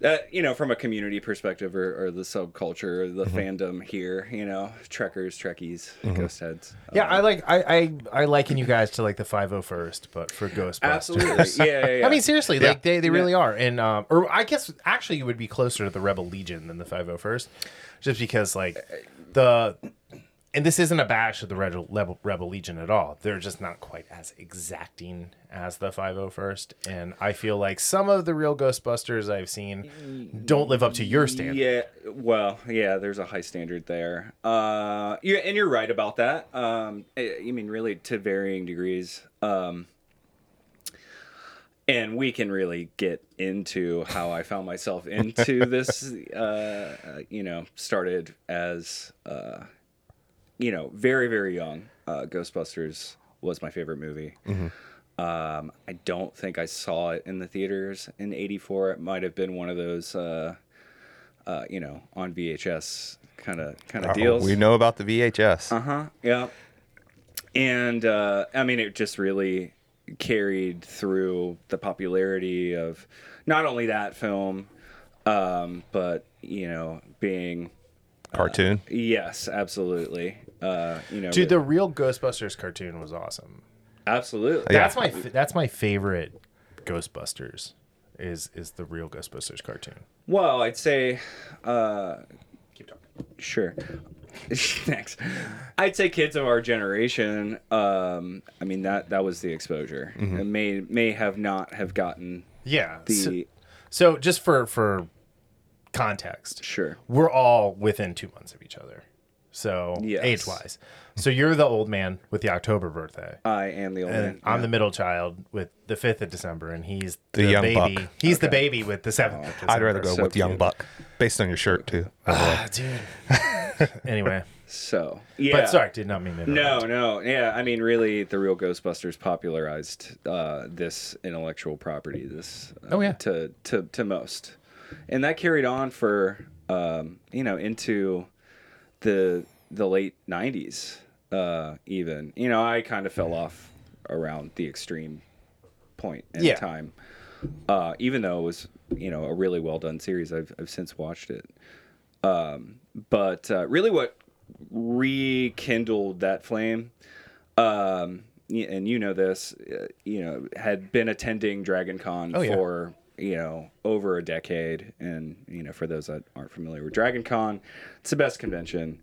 that you know, from a community perspective or, or the subculture, the mm-hmm. fandom here, you know, Trekkers, Trekkies, mm-hmm. Ghost Heads.
yeah, uh, I like I, I I liken you guys to like the 501st, but for Ghostbusters.
absolutely. Yeah, yeah, [laughs] yeah.
I mean, seriously, like they, they
Yeah.
really are, and um, or I guess actually you would be closer to the Rebel Legion than the 501st, just because like uh, the, and this isn't a bash of the Rebel, Rebel, Rebel Legion at all. They're just not quite as exacting as the 501st, and I feel like some of the real Ghostbusters I've seen don't live up to your standard.
Yeah, well, yeah, there's a high standard there. Uh, yeah, and you're right about that. Um, I, I mean, really, to varying degrees. Um, and we can really get into how I found myself into [laughs] this. Uh, uh, you know, started as uh, you know, very very young. Uh, Ghostbusters was my favorite movie. Um, I don't think I saw it in the theaters in '84. It might have been one of those, uh, uh, you know, on VHS kind of kind of
Oh,
deals.
we know about the VHS.
Uh huh. Yeah. And uh, I mean, it just really carried through the popularity of not only that film, um, but you know, being
Cartoon.
yes, absolutely. Uh, you know,
Dude, the real Ghostbusters cartoon was awesome.
absolutely.
Yeah.
That's my fa- that's my favorite Ghostbusters. Is is the real Ghostbusters cartoon?
Well, I'd say, uh,
Keep talking.
sure. [laughs] Thanks. I'd say kids of our generation. Um, I mean that that was the exposure. It may may have not have gotten
Yeah.
the
so, so just for for context,
sure.
we're all within two months of each other. So
Yes.
age wise, so you're the old man with the October birthday,
I am the old
and
man.
I'm
yeah.
the middle child with the fifth of December, and he's
The young
baby.
buck.
He's the baby with the seventh. of
I'd rather go
so
with Young. Buck, based on your shirt too. by the way.
Ah, dude. [laughs] [laughs] anyway,
So yeah.
but sorry, did not mean that.
No, no, yeah. I mean, really, the real Ghostbusters popularized uh, this intellectual property. This, uh,
Oh, yeah.
to to to most, and that carried on for um, you know into the the late '90s, uh, even. You know, I kind of fell off around the extreme point in
Yeah.
time, uh, even though it was you know a really well done series. I've I've since watched it, um, but uh, really, what rekindled that flame um and you know this uh, you know had been attending dragon con
Oh, yeah.
You know over a decade and you know for those that aren't familiar with dragon con it's the best convention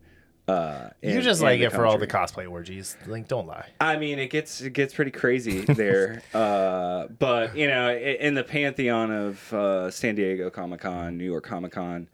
uh
You
in-
just like it for all the cosplay orgies. Like, don't lie.
I mean, it gets it gets pretty crazy [laughs] there, uh, but you know, in the pantheon of uh, San Diego Comic Con, New York Comic Con,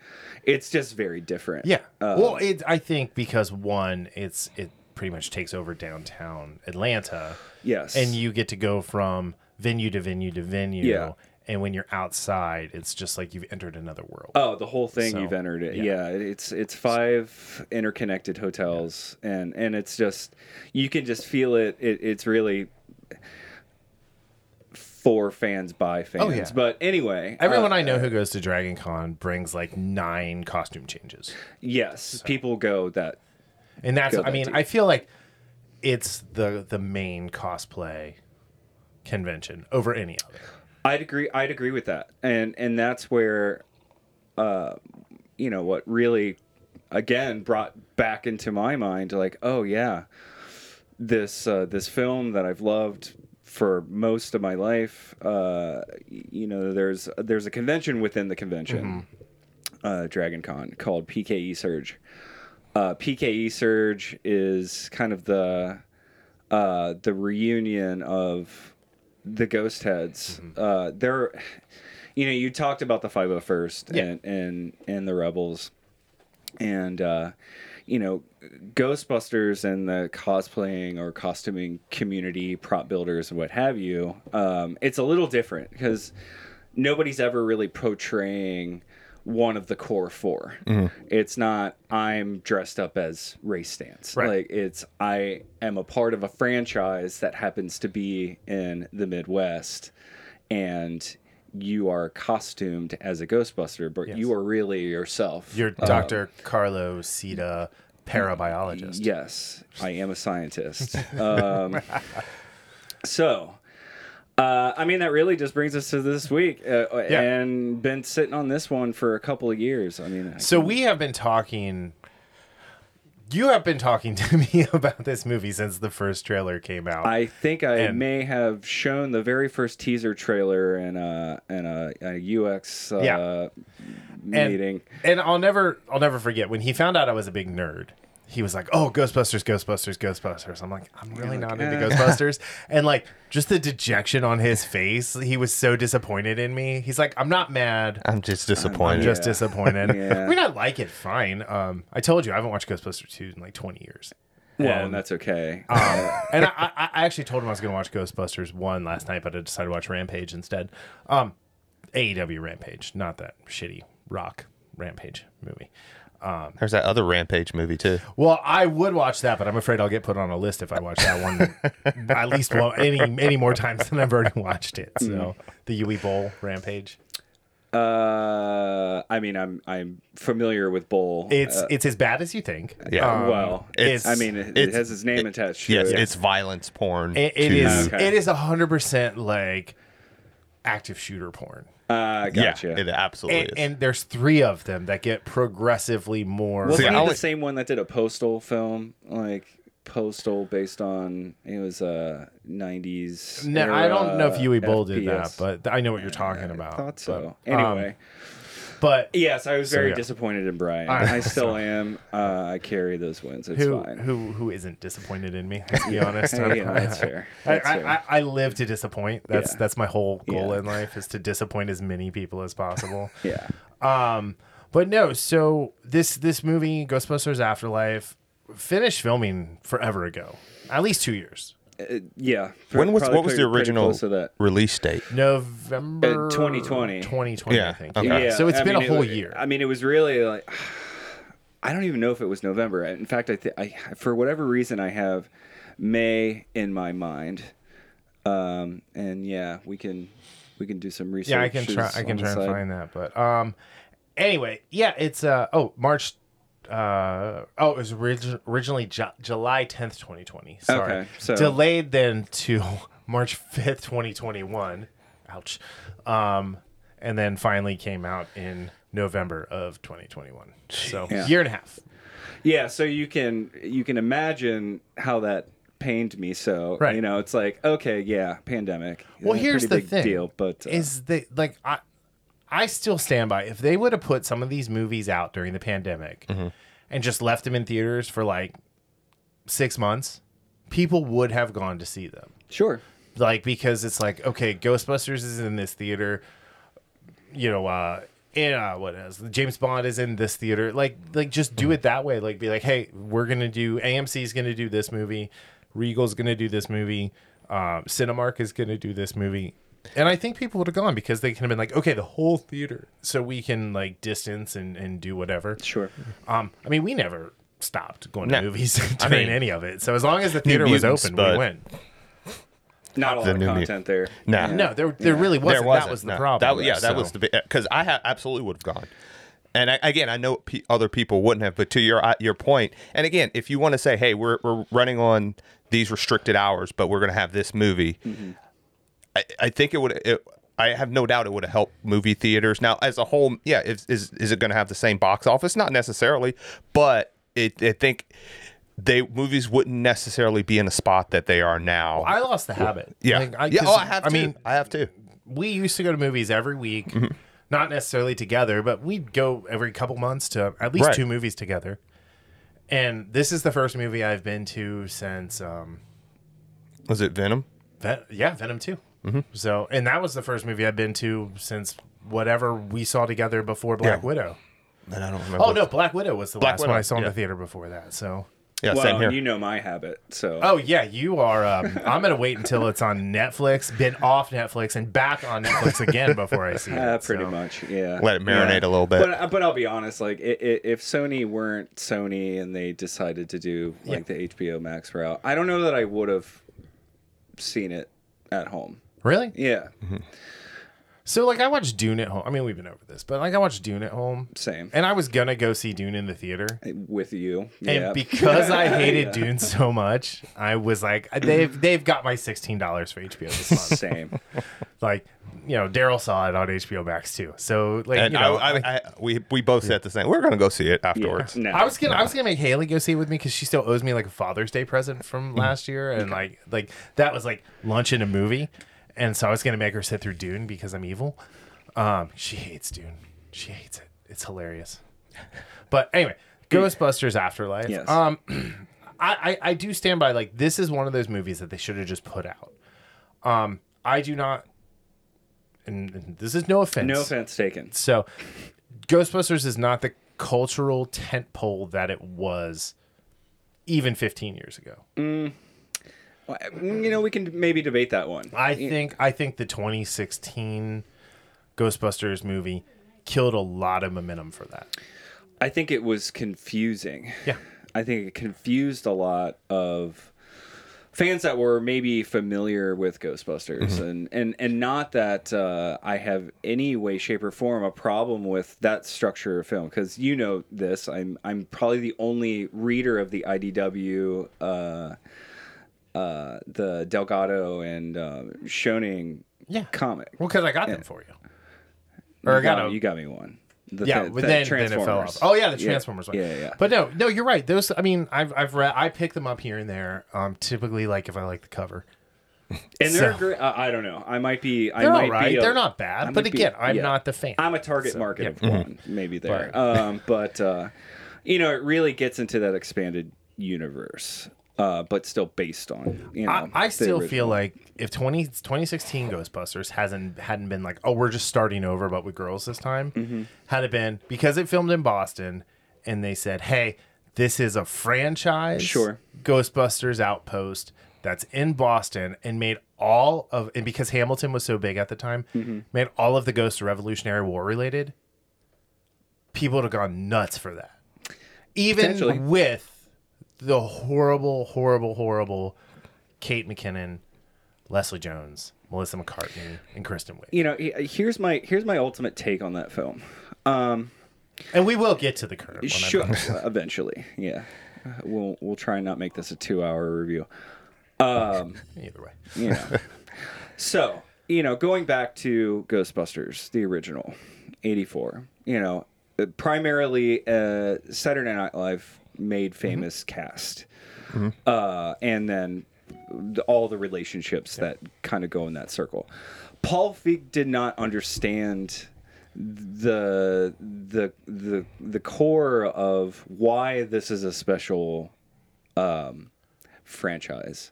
it's just very different.
Yeah.
Uh,
well, it, I think because one, it's it pretty much takes over downtown Atlanta,
yes,
and you get to go from venue to venue to venue.
Yeah.
And when you're outside, it's just like you've entered another world.
Oh, the whole thing
So,
you've entered it.
yeah.
Yeah. it's it's five interconnected hotels, and and it's just you can just feel it. it it's really for fans by fans.
Oh, yeah.
But anyway,
Everyone
uh,
I know who goes to Dragon Con brings like nine costume changes.
yes, people go that
And that's I
that
mean,
deep.
I feel like it's the the main cosplay convention over any other.
I'd agree. I'd agree with that, and and that's where, uh, you know, what really, again, brought back into my mind, like, oh yeah, this uh, this film that I've loved for most of my life. Uh, you know, there's there's a convention within the convention, uh, Dragon Con, called PKE Surge. Uh, PKE Surge is kind of the uh, the reunion of the ghost heads uh they're you know you talked about the 501st
Yeah.
and and and the rebels and uh you know, Ghostbusters and the cosplaying or costuming community, prop builders and what have you, um, it's a little different because nobody's ever really portraying one of the core 4 It's not I'm dressed up as Ray Stantz.
Right.
Like it's I am a part of a franchise that happens to be in the Midwest and you are costumed as a Ghostbuster, but
Yes.
you are really yourself.
You're Dr. Carlo Seta, parabiologist.
Yes, I am a scientist. [laughs] um, so, uh, I mean, that really just brings us to this week, uh,
Yeah.
and been sitting on this one for a couple of years. I mean, I
So we have been talking. You have been talking [laughs] to me about this movie since the first trailer came out.
I think I
And-
may have shown the very first teaser trailer in a in a, a UX uh,
Yeah. and,
meeting.
and I'll never, I'll never forget when he found out I was a big nerd. He was like, "Oh, Ghostbusters, Ghostbusters, Ghostbusters." I'm like, "I'm really
like,
not into
"Eh."
Ghostbusters," [laughs] and like just the dejection on his face, he was so disappointed in me. He's like, "I'm not mad."
I'm just disappointed.
I'm
disappointed.
just
Yeah. [laughs]
disappointed.
Yeah.
I mean, I like it fine. Um, I told you I haven't watched Ghostbusters 2 in like 20 years.
Well,
And-
and that's okay.
Um, [laughs] and I, I, I actually told him I was going to watch Ghostbusters 1 last night, but I decided to watch Rampage instead. Um, AEW Rampage, not that shitty rock Rampage movie.
There's that other Rampage movie too.
Well, I would watch that, but I'm afraid I'll get put on a list if I watch that one [laughs] at least one, any any more times than I've already watched it. So the Uwe Boll Rampage.
uh, I mean, I'm I'm familiar with Bull.
It's
Uh,
it's as bad as you think.
Yeah.
Um,
well,
it's
I mean, it, it
it's-
has his name attached. To
Yes,
it.
it's violence porn.
it, it
to-
Okay.
it is hundred percent like active shooter porn.
Uh,
Yeah,
gotcha.
it absolutely
And,
is.
and there's three of them that get progressively more.
Wasn't
See,
he
I
the same one that did a postal film, like postal based on it was uh nineties?
no, I don't know if Uwe Boll did that, but I know what you're talking about.
I thought so.
But, um,
anyway,
but
yes, I was
so,
very
yeah.
disappointed in Brian.
Right.
I still am. Uh, I carry those wins. It's
who
fine.
who who isn't disappointed in me? Let's be honest. [laughs]
Yeah, that's fair.
I,
That's
I,
fair.
I, I live to disappoint. That's
Yeah.
that's my whole goal in life is to disappoint as many people as possible. [laughs]
yeah.
Um, but no, so this this movie, Ghostbusters Afterlife, finished filming forever ago, at least two years.
Uh, yeah.
when was what was the
pretty- pretty
original
that?
release date?
November
Uh, 2020.
2020, I
Yeah,
think.
okay.
So it's
I
been
mean,
a
it
whole
wa-
year.
I mean, it was really like [sighs] I don't even know if it was November. In fact, I, th- I for whatever reason I have May in my mind. Um, and yeah, we can we can do some research.
yeah, I can try. I can try and find that. But um, anyway, yeah, it's uh oh March. Uh, oh, it was orig- originally Ju- July 10th, 2020. Sorry.
Okay, so-
Delayed then to [laughs] March 5th, 2021. Ouch. Um, and then finally came out in November of 2021. So,
Yeah.
year and a half.
Yeah, so you can you can imagine how that pained me. So
Right.
you know, it's like okay, yeah, pandemic.
Well, here's the thing:
deal, but uh,
is they like I, I still stand by if they would have put some of these movies out during the pandemic and just left them in theaters for like six months, people would have gone to see them.
sure.
Like because it's like okay, Ghostbusters is in this theater, you know. uh in uh, what is James Bond is in this theater. Like, like just do it that way. Like, be like, hey, we're gonna do AMC's gonna do this movie, Regal's gonna do this movie, um, Cinemark is gonna do this movie, and I think people would have gone because they can have been like, okay, the whole theater, so we can like distance and and do whatever.
Sure.
Um, I mean, we never stopped going
No. [laughs]
to movies
I
during
mean,
any of it. So as long as the theater was
Mutants,
open,
but-
we went.
Not a
The
lot of
new me-
content there.
Nah.
No, there there really wasn't.
there wasn't.
That was the
no.
problem.
That, yeah, that
so-
was the because I ha- absolutely would have gone. And I, again, I know pe- other people wouldn't have, but to your uh, your point, and again, if you want to say, "Hey, we're we're running on these restricted hours, but we're going to have this movie," I, I think it would. It, I have no doubt it would have helped movie theaters. Now, as a whole, yeah, is is, is it going to have the same box office? Not necessarily, but it. I think they movies wouldn't necessarily be in a spot that they are now.
I lost the habit.
yeah,
Like, I,
yeah. Oh, I have.
I
to.
mean,
I have to.
we used to go to movies every week,
Mm-hmm.
not necessarily together, but we'd go every couple months to at least
Right.
two movies together. And this is the first movie I've been to since, um,
Was it Venom?
Ven- yeah, Venom 2.
Mm-hmm.
So, and that was the first movie I've been to since whatever we saw together before Black
Yeah.
Widow.
And I don't remember.
Oh no, Black Widow was the
Black
last one I saw in
yeah.
the theater before that. So.
Yeah,
well,
same here.
you know my habit, so
Oh yeah, you are. Um, I'm gonna wait until it's on Netflix, been off Netflix, and back on Netflix again before I see [laughs] it.
Uh, pretty
so.
much, yeah.
Let it marinate a little bit.
But uh, but I'll be honest, like i i if Sony weren't Sony and they decided to do like the HBO Max route, I don't know that I would have seen it at home.
Really?
Yeah, mm-hmm.
So like, I watched Dune at home. I mean, we've been over this, but like, I watched Dune at home,
same
and I was gonna go see Dune in the theater.
with you. Yeah.
And because I [laughs] hated
Yeah.
Dune so much, I was like, uh, they've they've got my sixteen dollars for HBO this month.
same. [laughs]
like, you know, Darryl saw it on HBO Max too. So like,
and
you know,
I, I,
like-
I, we we both said the same. We're gonna go see it afterwards.
No.
I was gonna I was gonna make Haley go see it with me because she still owes me like a Father's Day present from mm-hmm. last year, and like like that was like lunch and a movie, and so I was gonna make her sit through Dune because I'm evil. Um, she hates Dune. She hates it. It's hilarious. But anyway, Ghostbusters Afterlife.
Yes.
Um, [clears throat] I, I I do stand by like this is one of those movies that they should have just put out. Um, I do not, and, and this is no offense.
No offense taken.
So, Ghostbusters is not the cultural tentpole that it was even 15 years ago.
Well, You know, we can maybe debate that one.
I think I think the 2016 Ghostbusters movie killed a lot of momentum for that.
I think it was confusing.
Yeah.
I think it confused a lot of fans that were maybe familiar with Ghostbusters, and and and not that uh, I have any way, shape, or form a problem with that structure of film because you know this. I'm I'm probably the only reader of the IDW. Uh, uh, the Delgado and uh, Schoening
Yeah.
comic.
Well, because I got them for you. Or I
you,
got,
got,
a-
you got me one. The,
yeah, but
the
then, then it fell off.
Transformers.
Oh yeah, the
Yeah.
Transformers one.
Yeah, yeah.
But no, no, you're right. Those, I mean, I've I've read, I pick them up here and there. Um, typically like if I like the cover.
And they're great. Uh, I don't know. I might be. I
They're
might
all right.
Be a-
They're not bad.
might
But
be-
again, I'm
yeah.
not the fan.
I'm a target
So,
market
yeah.
of one, maybe there.
But-
um, but uh, you know, it really gets into that expanded universe, uh, but still based on you know.
I, I still feel like if 20, 2016 Ghostbusters hasn't hadn't been like, oh, we're just starting over, but with girls this time,
Mm-hmm.
had it been because it filmed in Boston, and they said, hey, this is a franchise,
Sure.
Ghostbusters Outpost that's in Boston, and made all of and because Hamilton was so big at the time,
Mm-hmm.
made all of the Ghosts Revolutionary War related. People would have gone nuts for that, even with the horrible, horrible, horrible Kate McKinnon, Leslie Jones, Melissa McCarthy, and Kristen Wiig.
you know, here's my here's my ultimate take on that film. Um,
And we will get to the current one.
Sure, [laughs] eventually, yeah. We'll we'll try and not make this a two hour review. Um, [laughs]
Either way.
you know. so, you know, going back to Ghostbusters, the original, 84, you know, primarily uh, Saturday Night Live made famous cast. Uh, and then the, all the relationships that kind of go in that circle. Paul Feig did not understand the the the the core of why this is a special um, franchise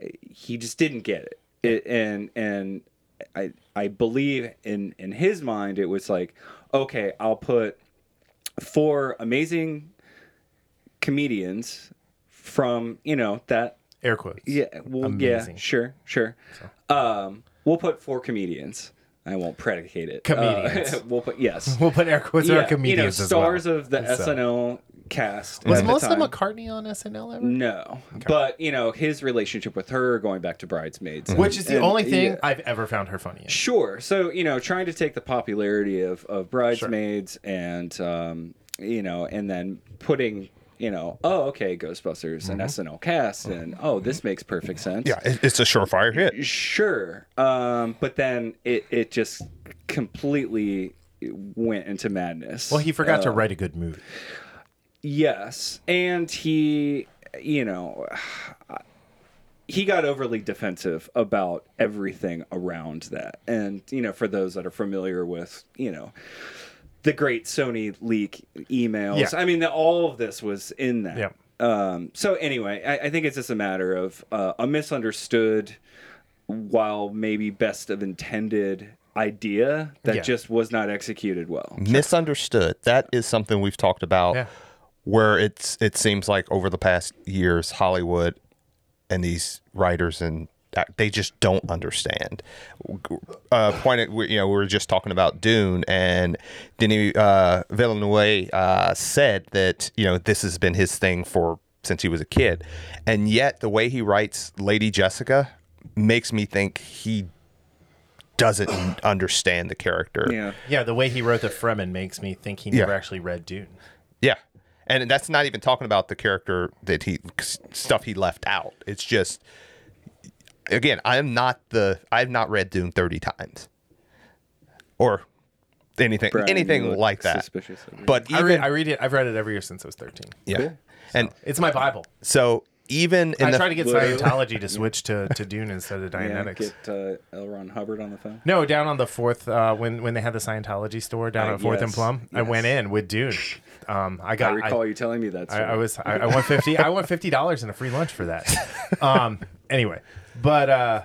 he just didn't get it. it and and I I believe in in his mind it was like okay I'll put four amazing comedians from you know that
Air quotes.
yeah well yeah
Amazing.
sure sure um we'll put four comedians I won't predicate it
Comedians.
Uh, [laughs] we'll put yes [laughs]
We'll put air quotes on
yeah,
our comedians
you know,
as well.
stars of the
So-
SNL cast
Was
at
Melissa
time.
McCarthy on SNL ever?
No, but you know his relationship with her, going back to Bridesmaids, and-
Which is the
and-
only thing
yeah.
I've ever found her funny in.
Sure. So you know, trying to take the popularity of of Bridesmaids and um, you know, and then putting you know, oh okay, Ghostbusters and SNL cast, and oh this makes perfect sense.
Yeah, it's a surefire hit.
Sure. Um, but then it it just completely went into madness.
Well, he forgot to
Uh,
write a good movie.
Yes, and he, you know, he got overly defensive about everything around that. And, you know, for those that are familiar with, you know, the great Sony leak emails,
Yeah.
I mean, the, all of this was in that.
Yeah.
Um, so anyway, I, I think it's just a matter of uh, a misunderstood, while maybe best of intended idea that
Yeah.
just was not executed well.
misunderstood. That is something we've talked about
Yeah.
where it's it seems like over the past years Hollywood and these writers and that- they just don't understand. Uh, point at, you know, we were just talking about Dune, and Denis uh, Villeneuve uh, said that you know this has been his thing for since he was a kid, and yet the way he writes Lady Jessica makes me think he doesn't understand the character.
Yeah.
Yeah, the way he wrote the Fremen makes me think he
Yeah.
never actually read Dune.
Yeah. And that's not even talking about the character that he stuff he left out. It's just again, I'm not the I've not read Dune 30 times. Or anything
Brian,
anything like that.
suspicious of me.
But
I read, I read it. I've read it every year since I was 13.
yeah.
Cool.
And
It's my Bible.
so even in
I
the
tried to get
Whoa.
Scientology to switch to, to Dune instead of
yeah,
Dianetics.
get uh, L. Ron Hubbard on the phone.
No, down on the fourth uh, when when they had the Scientology store down
Uh,
at Fourth and
yes,
Plum, I went in with Dune. Um, I
I
got. I,
recall you telling me that.
I. I was. I, I won fifty. I won fifty dollars and a free lunch for that. [laughs] Um. Anyway, but uh,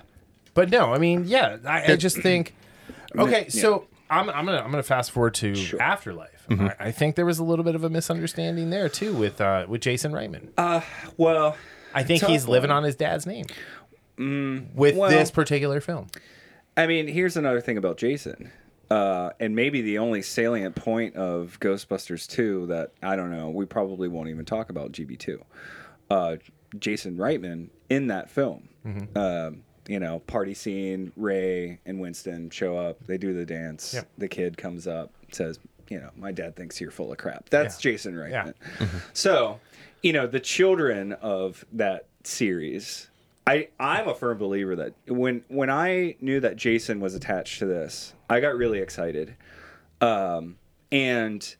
but no. I mean, yeah. I, I just think. [clears throat] Okay, so I'm I'm gonna I'm gonna fast forward to Afterlife.
Mm-hmm.
I, I think there was a little bit of a misunderstanding there too with uh with Jason Reitman.
Uh, well,
I think he's living on his dad's name with
Mm, well-
this particular film.
I mean, here's another thing about Jason. Uh, and maybe the only salient point of Ghostbusters 2 that I don't know, we probably won't even talk about GB2. Uh, Jason Reitman in that film.
Mm-hmm.
Um, you know, party scene, Ray and Winston show up, they do the dance.
Yep.
The kid comes up, says, you know, my dad thinks you're full of crap. That's
Yeah.
Jason Reitman.
Yeah.
So, you know, the children of that series, I I'm a firm believer that when when I knew that Jason was attached to this, I got really excited. Um, and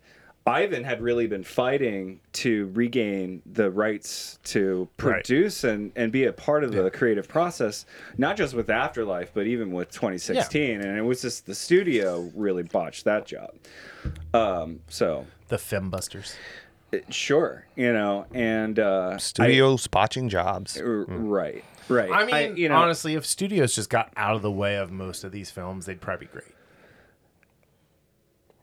Ivan had really been fighting to regain the rights to
Right.
produce and, and be a part of the creative process, not just with Afterlife, but even with 2016. And it was just the studio really botched that job. Um, so
The Fembusters.
it- sure, you know, and uh, I-
studios botching jobs.
R- Right, right.
I mean,
you know,
honestly, if studios just got out of the way of most of these films, they'd probably be great.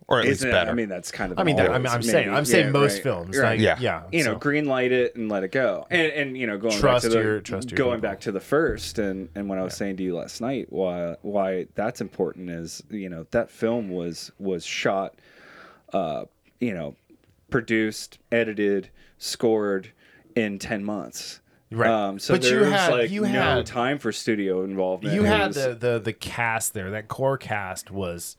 Or at
isn't it-
better.
I mean, that's kind of.
I mean, that, I'm,
always
I'm saying,
maybe.
I'm saying
Yeah,
most
right,
films,
right.
like,
Yeah.
yeah,
You know,
so-
green light it and let it go, and and you know, going
Trust
back to the
your- trust your
going
people.
back to the first, and and when I was saying to you last night, why why that's important is you know that film was was shot, uh, you know, produced, edited, scored in ten months.
Right.
Um, so
But you
there was
had-
like
you
no
had-
time for studio involvement.
you
It
had
was-
the, the the cast there. That core cast was,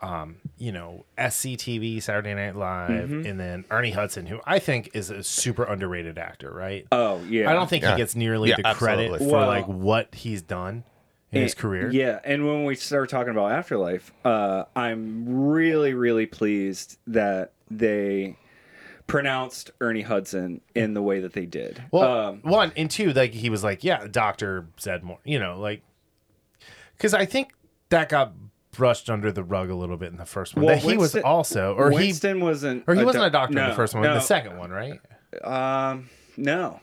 um, you know, SCTV, Saturday Night Live,
Mm-hmm.
and then Ernie Hudson, who I think is a super underrated actor. Right.
Oh yeah.
I don't think
Yeah.
he gets nearly
Yeah,
the credit
absolutely.
for
Well-
like what he's done in his career.
Yeah, and when we start talking about Afterlife, uh, I'm really, really pleased that they pronounced Ernie Hudson in the way that they did.
Well,
um,
one and two, like he was like, yeah, Doctor Zeddemore, you know, like because I think that got brushed under the rug a little bit in the first one.
Well,
that he was also, or
Winston wasn't,
he, or he wasn't
doc-
a doctor in the first one,
No,
the second one, right?
Um, no,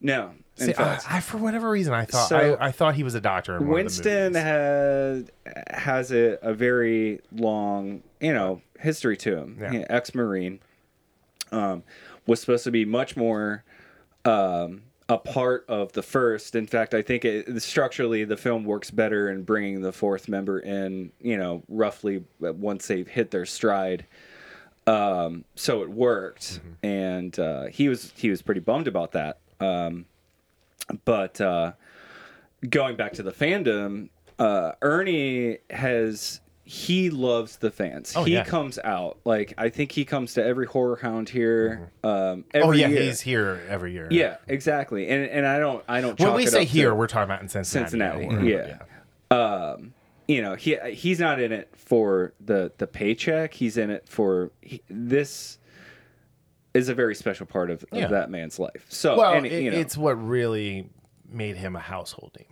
no.
See, I, I, for whatever reason, I thought
So-
I, I thought he was a doctor.
Winston had has a, a very long, you know, history to him.
Yeah.
Yeah, Ex-marine, um, was supposed to be much more um, a part of the first. In fact, I think it, structurally the film works better in bringing the fourth member in. You know, roughly once they've hit their stride. Um, so it worked, and uh, he was he was pretty bummed about that. Um, but uh, going back to the fandom, uh, Ernie has he loves the fans.
Oh,
he
yeah.
comes out like I think he comes to every horror hound here. Um, every
Oh yeah,
year.
he's here every year.
yeah, exactly. And and I don't I don't.
When we say here, we're talking about in Cincinnati.
Cincinnati,
or-
yeah. um, you know, he he's not in it for the the paycheck. He's in it for he, this is a very special part of, of
Yeah.
that man's life. So,
Well,
and,
it-
you know,
it's what really made him a household name,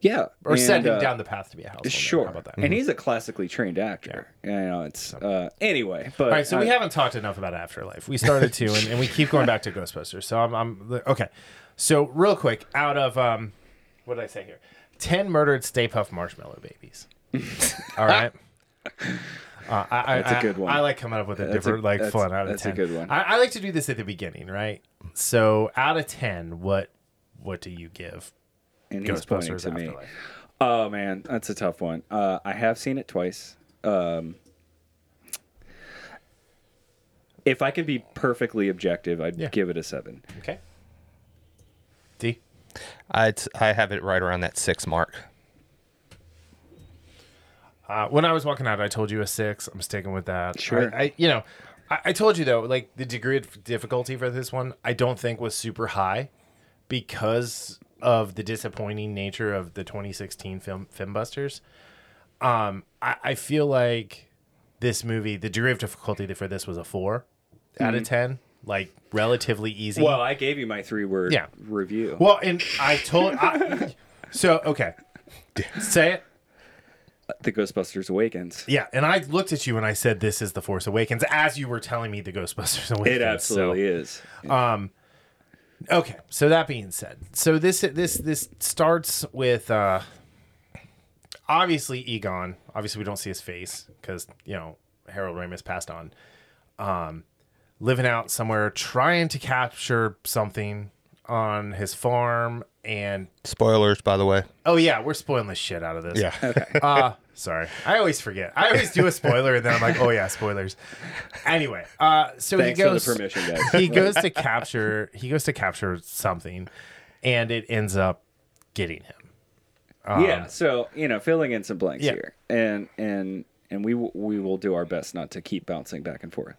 yeah,
or set
and,
him
uh,
down the path to be a household.
Sure,
Name. How about that?
and he's a classically trained actor. Yeah. You know, it's uh, anyway. But
All right, so we haven't talked enough about Afterlife. We started to, and, and we keep going back to Ghostbusters. So I'm, I'm okay. So real quick, out of um, what did I say here? 10 murdered Stay Puft Marshmallow babies. [laughs] All right. Uh, I,
That's a
I-
good one.
I like coming up with a
That's a-
different, like, fun out of
that's a
10.
good one.
I, I like to do this at the beginning, right? So, out of 10, what what do you give
And he's pointing
Ghostbusters
to me.
Afterlife?
Oh man, that's a tough one. Uh, I have seen it twice. Um, if I can be perfectly objective, I'd
Yeah.
give it a seven.
Okay. D.
I'd, I have it right around that six mark.
Uh, when I was walking out, I told you a six. I'm sticking with that.
Sure.
I, I you know, I, I told you though, like the degree of difficulty for this one, I don't think was super high because of the disappointing nature of the 2016 film Filmbusters. Um, I, I feel like this movie, the degree of difficulty for this was a four out of ten, like relatively easy.
Well, I gave you my three word
Yeah.
review.
Well, and I told I, so okay, say it.
the Ghostbusters Awakens.
Yeah, and I looked at you and I said, "This is the Force Awakens," as you were telling me the Ghostbusters [laughs] Awakens.
It absolutely is.
Okay, so that being said, so this this this starts with uh obviously Egon. Obviously, we don't see his face because you know Harold Ramis passed on. Um, living out somewhere, trying to capture something on his farm, and
Spoilers, by the way.
oh yeah, we're spoiling the shit out of this.
Yeah.
Uh, sorry. I always forget. I always do a spoiler and then I'm like, oh yeah, spoilers. Anyway, uh, so
Thanks
he goes.
for the permission, guys.
he goes to capture. He goes to capture something, and it ends up getting him.
yeah. So you know, filling in some blanks
Yeah.
here, and and and we w- we will do our best not to keep bouncing back and forth.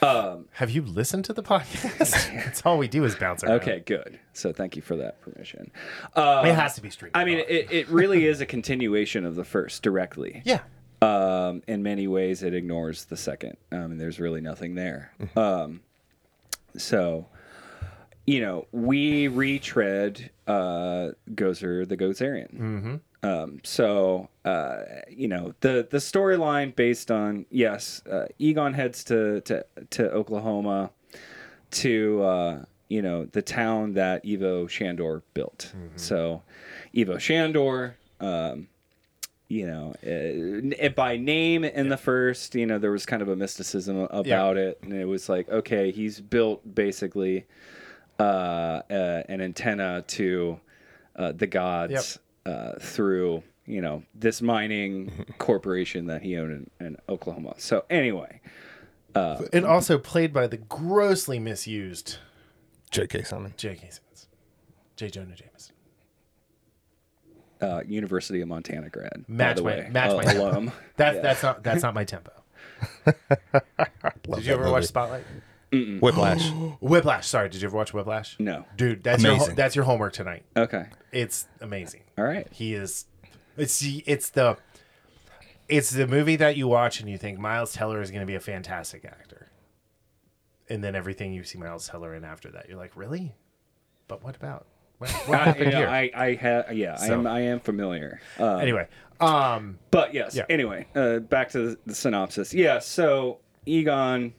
Have you listened to the podcast? [laughs] That's all we do is bounce around.
Okay, good. So thank you for that permission.
Um, it has to be streamed.
I mean, it, it really is a continuation of the first directly. [laughs]
yeah.
Um, in many ways, it ignores the second. Um, there's really nothing there. Um, so, you know, we retread uh, Gozer the Gozerian. Mm-hmm. Um, so, uh, you know, the the storyline based on yes, uh, Egon heads to to to Oklahoma to uh, you know the town that Evo Shandor built. So, Evo Shandor. Um, you know, uh, n- by name in the first, you know, there was kind of a mysticism about it, and it was like, okay, he's built basically uh, uh, an antenna to uh, the gods uh, through, you know, this mining [laughs] corporation that he owned in, in Oklahoma. So anyway,
And also played by the grossly misused
J.K. Simon.
J.K. Simmons, J. Jonah Jameson.
uh, University of Montana grad,
Match my- match
uh,
my-
alum. [laughs]
That's
Yeah.
that's not that's not my tempo. [laughs] Did you ever watch Spotlight?
Whiplash. [gasps]
Whiplash. Sorry, did you ever watch Whiplash?
No.
Dude, that's your that's your homework tonight.
Okay.
It's amazing.
All right.
He is. It's the it's the it's the movie that you watch and you think Miles Teller is going to be a fantastic actor, and then everything you see Miles Teller in after that, you're like, really? But what about what, what [laughs]
I,
happened
know,
here?
I, I have, yeah, I am, I am familiar. Uh,
anyway, um,
But yes.
Yeah.
Anyway, uh, back to the, the synopsis. Yeah. So Egon,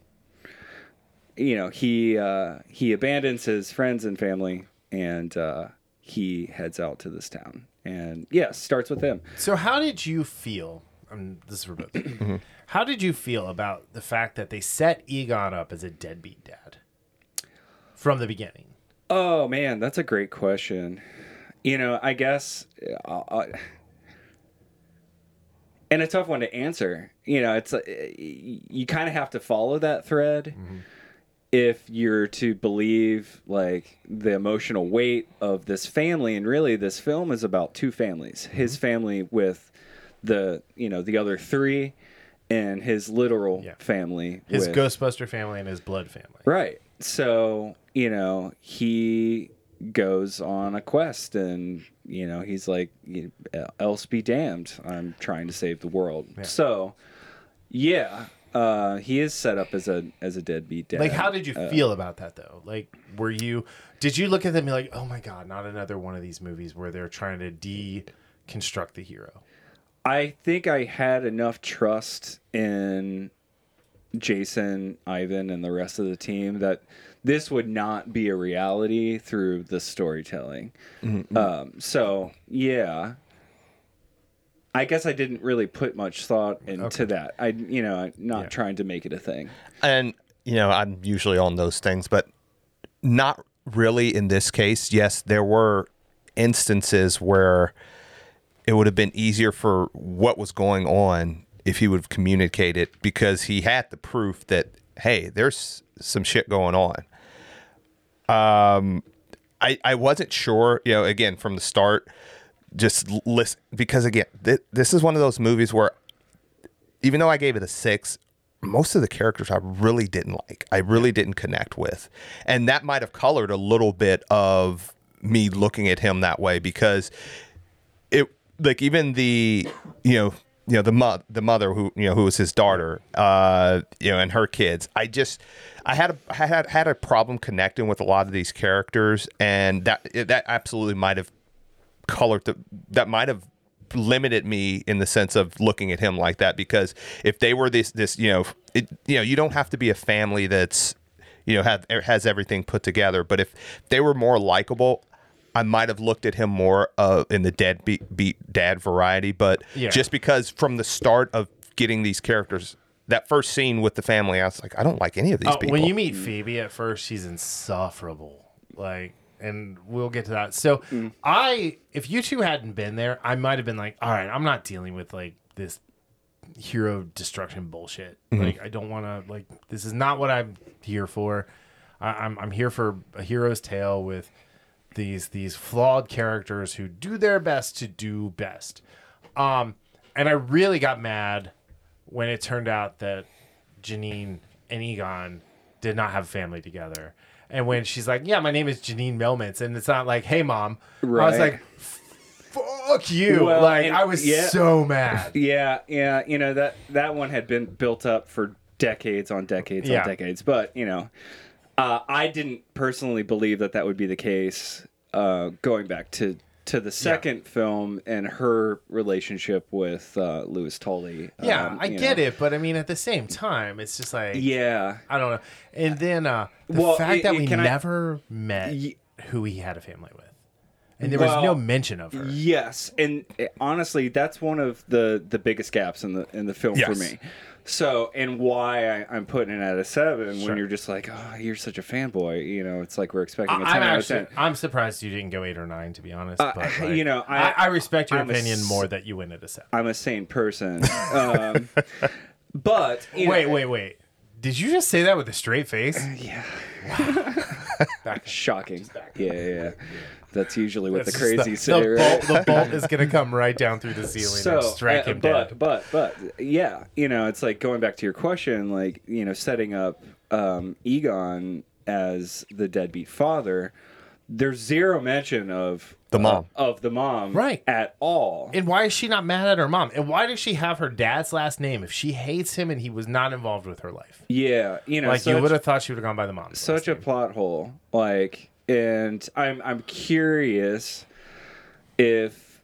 you know, he uh, he abandons his friends and family, and uh, he heads out to this town. And yes, starts with him.
so how did you feel? Um, this is for both. of you. How did you feel about the fact that they set Egon up as a deadbeat dad from the beginning?
Oh man, that's a great question. You know, I guess, uh, uh, and a tough one to answer. You know, it's uh, you kind of have to follow that thread if you're to believe like the emotional weight of this family. And really, this film is about two families: mm-hmm. his family with the you know the other three, and his literal
Yeah.
family.
His
with,
Ghostbuster family and his blood family.
Right. So, you know, he goes on a quest and, you know, he's like, else be damned. I'm trying to save the world. So, yeah, uh, he is set up as a as a deadbeat dad.
Like, how did you
Uh,
feel about that though? Like, were you? Did you look at them and be like, "Oh my god, not another one of these movies where they're trying to deconstruct the hero"?
I think I had enough trust in Jason, Ivan, and the rest of the team that this would not be a reality through the storytelling. Um, so yeah, I guess I didn't really put much thought into that. I, you know, not
Yeah.
trying to make it a thing.
and you know i'm usually on those things but not really in this case yes there were instances where it would have been easier for what was going on if he would have communicated because he had the proof that hey there's some shit going on um i i wasn't sure you know again from the start just listen because again th- this is one of those movies where even though I gave it a six, most of the characters I really didn't like. I really didn't connect with. And that might have colored a little bit of me looking at him that way because it like even the you know you know the mo- the mother who you know who was his daughter uh you know and her kids I just I had a I had had a problem connecting with a lot of these characters and that that absolutely might have colored the that might have limited me in the sense of looking at him like that because if they were this this you know it you know you don't have to be a family that's you know have has everything put together but if they were more likable I might have looked at him more uh, in the dead beat, beat dad variety but
Yeah.
just because from the start of getting these characters that first scene with the family I was like I don't like any of these
Uh,
people
when you meet Phoebe at first, she's insufferable. Like, and we'll get to that. So, I, if you two hadn't been there, I might have been like, all right, I'm not dealing with like this hero destruction bullshit. Like, I don't want to. Like, this is not what I'm here for. I, I'm I'm here for a hero's tale with these these flawed characters who do their best to do best. Um, and I really got mad when it turned out that Janine and Egon did not have family together. And when she's like, "Yeah, my name is Janine Melnitz," and it's not like, "Hey, mom," I was like, "Fuck you!"
Well,
like
and-
I was
yeah.
so mad. [laughs]
Yeah, yeah, you know that that one had been built up for decades on decades
Yeah.
on decades, but you know, uh, I didn't personally believe that that would be the case. Uh, going back to to the second film and her relationship with uh, Louis Tully.
Yeah,
um,
I get
know.
it, but I mean, at the same time, it's just like,
Yeah,
I don't know. And then uh, the
Well,
fact
it-
that
it-
we
can I-
never met
Ye-
who he had a family with, and there was no mention of her.
Yes, and uh, honestly, that's one of the the biggest gaps in the in the film for me. So, and why I, I'm putting it at a seven
Sure.
when you're just like, oh, you're such a fanboy. You know, it's like we're expecting a 10
I'm
out
actually,
10.
I'm surprised you didn't go eight or nine, to be honest.
Uh,
but [laughs] like,
you know,
I,
I-
respect your
I'm
opinion
s-
more that you went at a seven.
I'm a sane person. [laughs] Um, but you know,
Wait, wait, wait. Did you just say that with a straight face? [sighs]
yeah, [laughs]
Back.
shocking. Yeah, yeah, yeah. That's usually what
That's
the
just
crazy
the,
say,
the
right?
bolt, the bolt [laughs] is gonna come right down through the ceiling
so
and strike
uh,
him
but,
dead.
but but yeah you know it's like going back to your question like you know setting up um, egon as the deadbeat father there's zero mention of
The mom.
uh, of the mom
Right.
at all
And why is she not mad at her mom? And why does she have her dad's last name if she hates him and he was not involved with her life?
yeah you know
Like you would have thought she would have gone by the mom
such a plot hole like and i'm i'm curious if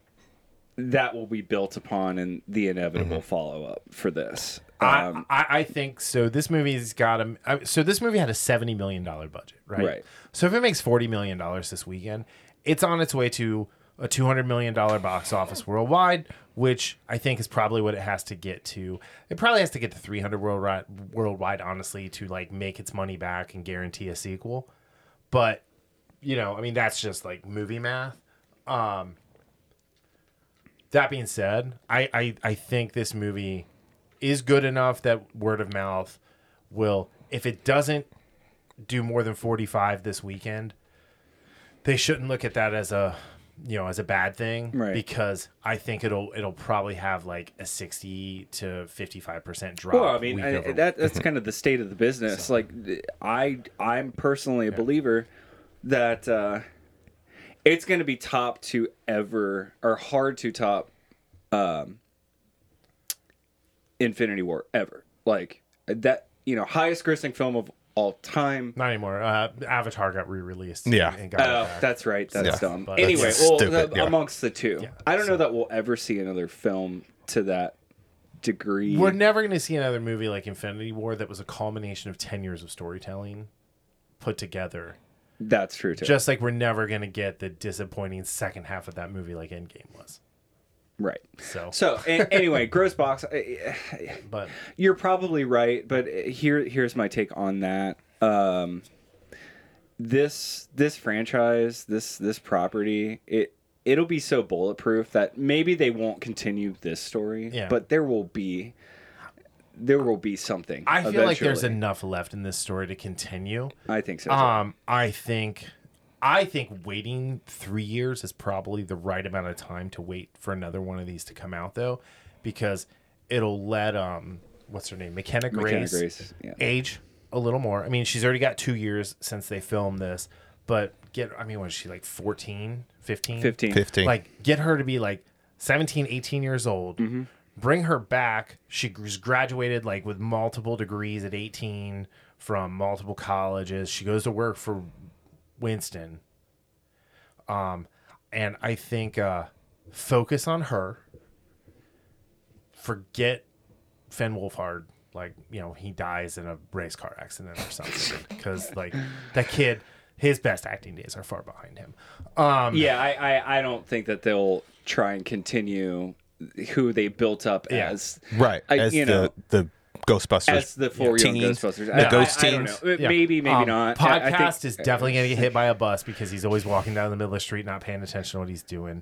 that will be built upon in the inevitable follow-up for this um,
I, I, I think so. This movie's got a so this movie had a seventy million dollar budget, right?
Right.
So if it makes forty million dollars this weekend, it's on its way to a two hundred million dollar box office worldwide, which I think is probably what it has to get to. It probably has to get to three hundred worldwide, worldwide, honestly, to like make its money back and guarantee a sequel. But you know, I mean, that's just like movie math. Um, that being said, I, I, I think this movie is good enough that word of mouth will, if it doesn't do more than 45 this weekend, they shouldn't look at that as a, you know, as a bad thing
Right.
because I think it'll it'll probably have like a 60 to 55% drop.
Well, I mean, I, that that's kind of the state of the business. [laughs] Like, I I'm personally a believer that uh, it's going to be top to ever or hard to top um, Infinity War ever. Like that, you know, highest grossing film of all time.
Not anymore. Uh, Avatar got re-released.
Yeah.
and got it
Oh, that's right. That's
Yeah.
dumb.
But-
anyway,
That's
well,
stupid,
the-
yeah.
amongst the two,
Yeah,
I don't
so-
know that we'll ever see another film to that degree.
We're never going to see another movie like Infinity War that was a culmination of 10 years of storytelling put together.
That's true too.
Just like we're never going to get the disappointing second half of that movie like Endgame was.
right.
So,
So a- anyway, [laughs] gross box. uh,
but
You're probably right, but here here's my take on that. Um, this this franchise, this this property, it it'll be so bulletproof that maybe they won't continue this story,
Yeah.
but there will be there will be something.
I feel like there's enough left in this story to continue.
I think so. too.
Um, I think, I think waiting three years is probably the right amount of time to wait for another one of these to come out, though, because it'll let um, what's her name, McKenna
McKenna
Grace,
Grace, yeah.
age a little more. I mean, she's already got two years since they filmed this, but get, I mean, was she like 14, 15?
15.
15.
Like, get her to be like 17, 18 years old.
Mm-hmm.
Bring her back. She was graduated like with multiple degrees at 18 from multiple colleges. She goes to work for Winston. Um, and I think uh, focus on her. Forget Finn Wolfhard. Like you know, he dies in a race car accident or something. Because like that kid, his best acting days are far behind him. Um,
Yeah, I, I, I don't think that they'll try and continue who they built up
Yeah.
as
right
I-
as
you
the
know,
the Ghostbusters
as the four young
teens,
Ghostbusters.
the
I-
ghost
I, I don't
teens.
know.
Yeah.
Maybe, maybe
Um,
not. I- I
Podcast
think-
is definitely going to get hit by a [laughs] bus because he's always walking down the middle of the street, not paying attention to what he's doing.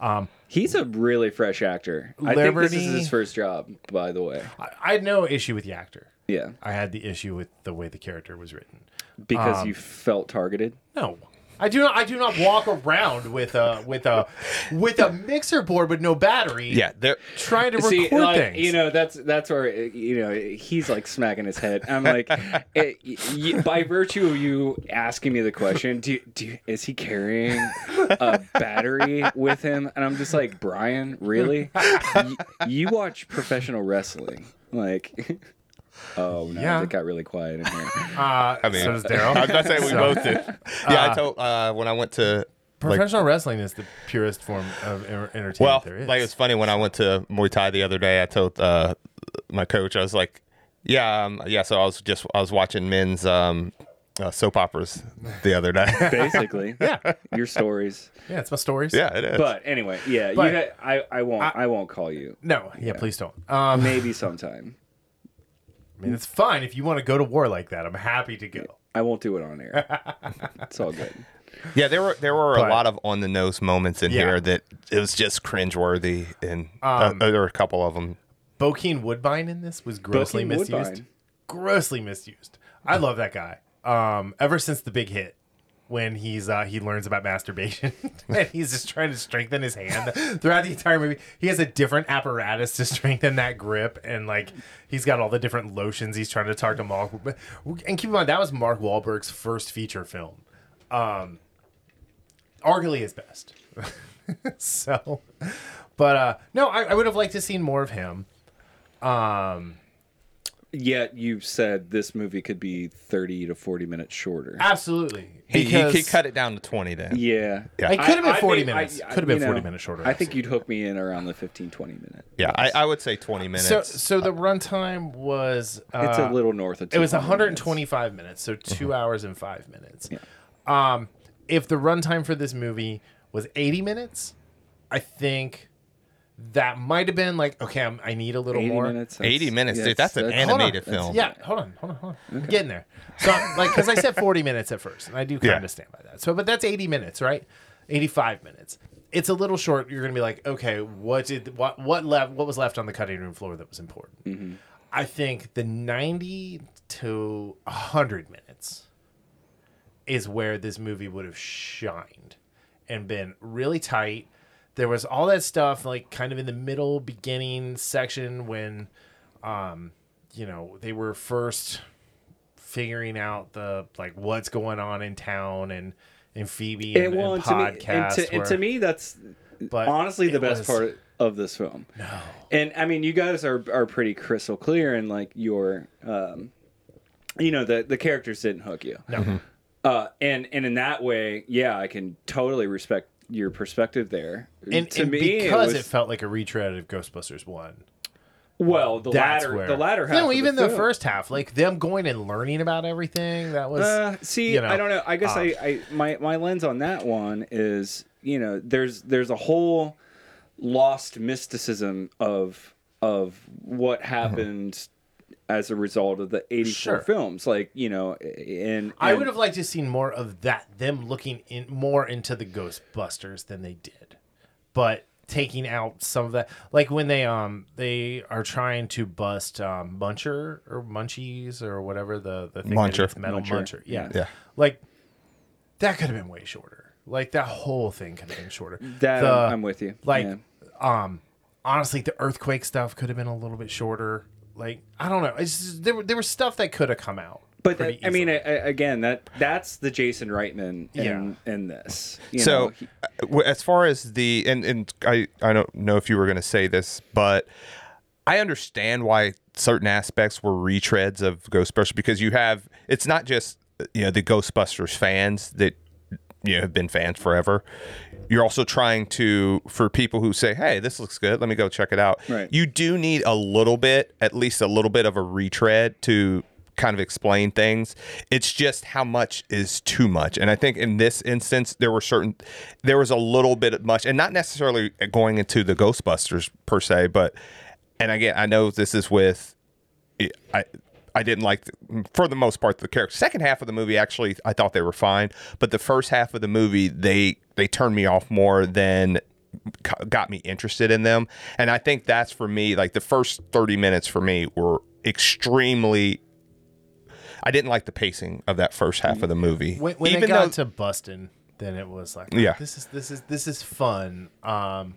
Um,
He's a really fresh actor. I think this is his first job, by the way.
I, I had no issue with the actor.
Yeah,
I had the issue with the way the character was written.
because
Um,
you felt targeted.
No, I do not. I do not walk around with a with a with a mixer board with no battery.
Yeah, they're
trying to
See,
record
like,
things.
you know, that's that's where you know he's like smacking his head. I'm like, [laughs] it, y- by virtue of you asking me the question, do, do is he carrying a battery with him? And I'm just like, Brian, really? Y- you watch professional wrestling, like? Oh no,
Yeah.
it got really quiet in here. [laughs]
uh,
I mean,
so does [laughs] Daryl.
I'm not saying we
So-
both did. [laughs] Yeah, I told uh, when I went to like,
Professional wrestling is the purest form of entertainment
well,
there is.
like it's funny when I went to Muay Thai the other day. I told uh, my coach, I was like, "Yeah, um, yeah." So I was just I was watching men's um, uh, soap operas the other day.
Basically,
yeah,
your stories.
yeah, it's my stories.
yeah, it is.
But anyway, yeah,
But-
you ha- I I won't I, won't call you.
No, yeah, please don't. Um,
Maybe sometime.
I mean, it's fine if you want to go to war like that. I'm happy to go.
I won't do it on air. [laughs] it's all good.
yeah, there were there were
But-
a lot of on the nose moments in
Yeah.
here that it was just cringeworthy, and uh,
Um,
there were a couple of them.
Bokeem Woodbine in this was grossly
Bokeem
misused.
Woodbine.
Grossly misused. I love that guy. Um, ever since the big hit, when he's uh, he learns about masturbation [laughs] and he's just trying to strengthen his hand throughout the entire movie. He has a different apparatus to strengthen that grip, and like he's got all the different lotions he's trying to talk to Mark. And keep in mind that was Mark Wahlberg's first feature film. Um, arguably his best. [laughs] so, but uh, no, I, I would have liked to seen more of him. Um,
Yet you've said this movie could be 30 to 40 minutes shorter.
absolutely.
He, he,
Because
he cut it down to twenty then.
Yeah.
Yeah.
It could have been
I
40
think-
minutes.
I- I-
Could have been
you
40 minutes shorter.
I think you'd hook me in around the 15, 20 minute.
Yeah, I, I would say twenty minutes.
so. So the runtime was uh,
It's a little north of
It was
200 minutes.
125 minutes, so 2 hours and five minutes.
Yeah.
Um, if the runtime for this movie was 80 minutes, I think that might have been like, okay, I'm, I need a little
80
more.
minutes.
80 minutes, dude, that's an
Hold on.
animated film.
Yeah, hold on, hold on, hold on. I'm getting there. So, like, because I said 40 minutes at first, and I do kind
Yeah.
of stand by that. So, but that's 80 minutes, right? 85 minutes. It's a little short. You're gonna be like, okay, what did what what left? What was left on the cutting room floor that was important? Mm-hmm. I think the 90 to 100 minutes is where this movie would have shined and been really tight. There was all that stuff like kind of in the middle beginning section when um you know, they were first figuring out the like what's going on in town and and Phoebe and,
And, well,
and
and to, me,
podcast.
and, to, and to me, that's
but
honestly the best
was-
part of this film. No. And I mean, you guys are are pretty crystal clear in like your, um, you know, the the characters didn't hook you.
No.
Uh, and and in that way, yeah, I can totally respect your perspective there.
And,
to
and
me,
because it,
was,
felt like a retread of Ghostbusters one,
Well, the
That's
latter,
where
the latter half.
No,
of
even the,
film.
first half, like them going and learning about everything. That was
Uh, see,
you know,
I don't know. I guess
uh,
I, I my my lens on that one is you know there's there's a whole lost mysticism of of what happened as a result of the 84
Sure.
films like you know and,
I would have liked to seen more of that. Them looking in more into the Ghostbusters than they did, but taking out some of that, like when they um they are trying to bust um Muncher or Munchies or whatever the the thing
Muncher.
eats metal
Muncher.
Muncher. Yeah,
Yeah.
Like that could have been way shorter. Like that whole thing could have been shorter.
that
The-
I'm, I'm with you
like
yeah.
um honestly the earthquake stuff could have been a little bit shorter like i don't know it's just, there, were- there was stuff that could have come out
But that, I mean. I, I- again, that that's the Jason Reitman in
Yeah.
in this. You
so
know, he-
uh, as far as the and and I I don't know if you were going to say this, but I understand why certain aspects were retreads of Ghostbusters because you have it's not just you know the Ghostbusters fans that you know have been fans forever. You're also trying to for people who say, "Hey, this looks good. Let me go check it out."
Right.
You do need a little bit, at least a little bit of a retread to kind of explain things. It's just how much is too much. And I think in this instance there were certain there was a little bit of much and not necessarily going into the Ghostbusters per se, but and again, I know this is with I I didn't like the, for the most part the character. Second half of the movie actually I thought they were fine, but the first half of the movie they they turned me off more than got me interested in them. And I think that's for me like the first 30 minutes for me were extremely I didn't like the pacing of that first half of the movie.
when, when
Even
it got
though
to bustin then it was like
Yeah.
this is this is this is fun um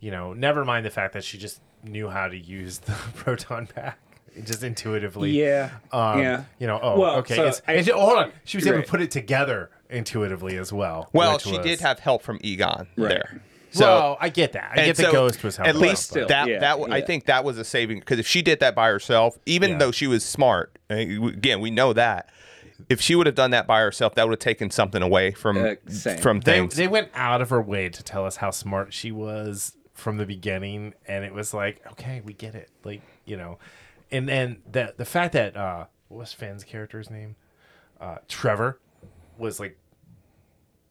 you know never mind the fact that she just knew how to use the [laughs] proton pack just intuitively
yeah,
um,
yeah.
you know oh
Well,
okay
so
it's,
I-
and she- hold on she was able
Right.
to put it together intuitively as well
well, she
was-
did have help from Egon
Right.
there. So
well i get that i
And
get the ghost was
at
helping
least
Still,
that
yeah,
that I think that was a saving because if she did that by herself, even
Yeah.
though she was smart, again we know that if she would have done that by herself, that would have taken something away from
Uh, same.
from
they,
things.
they went out of her way to tell us how smart she was from the beginning and it was like okay we get it like you know and then the the fact that uh what was Finn's character's name? Uh Trevor was like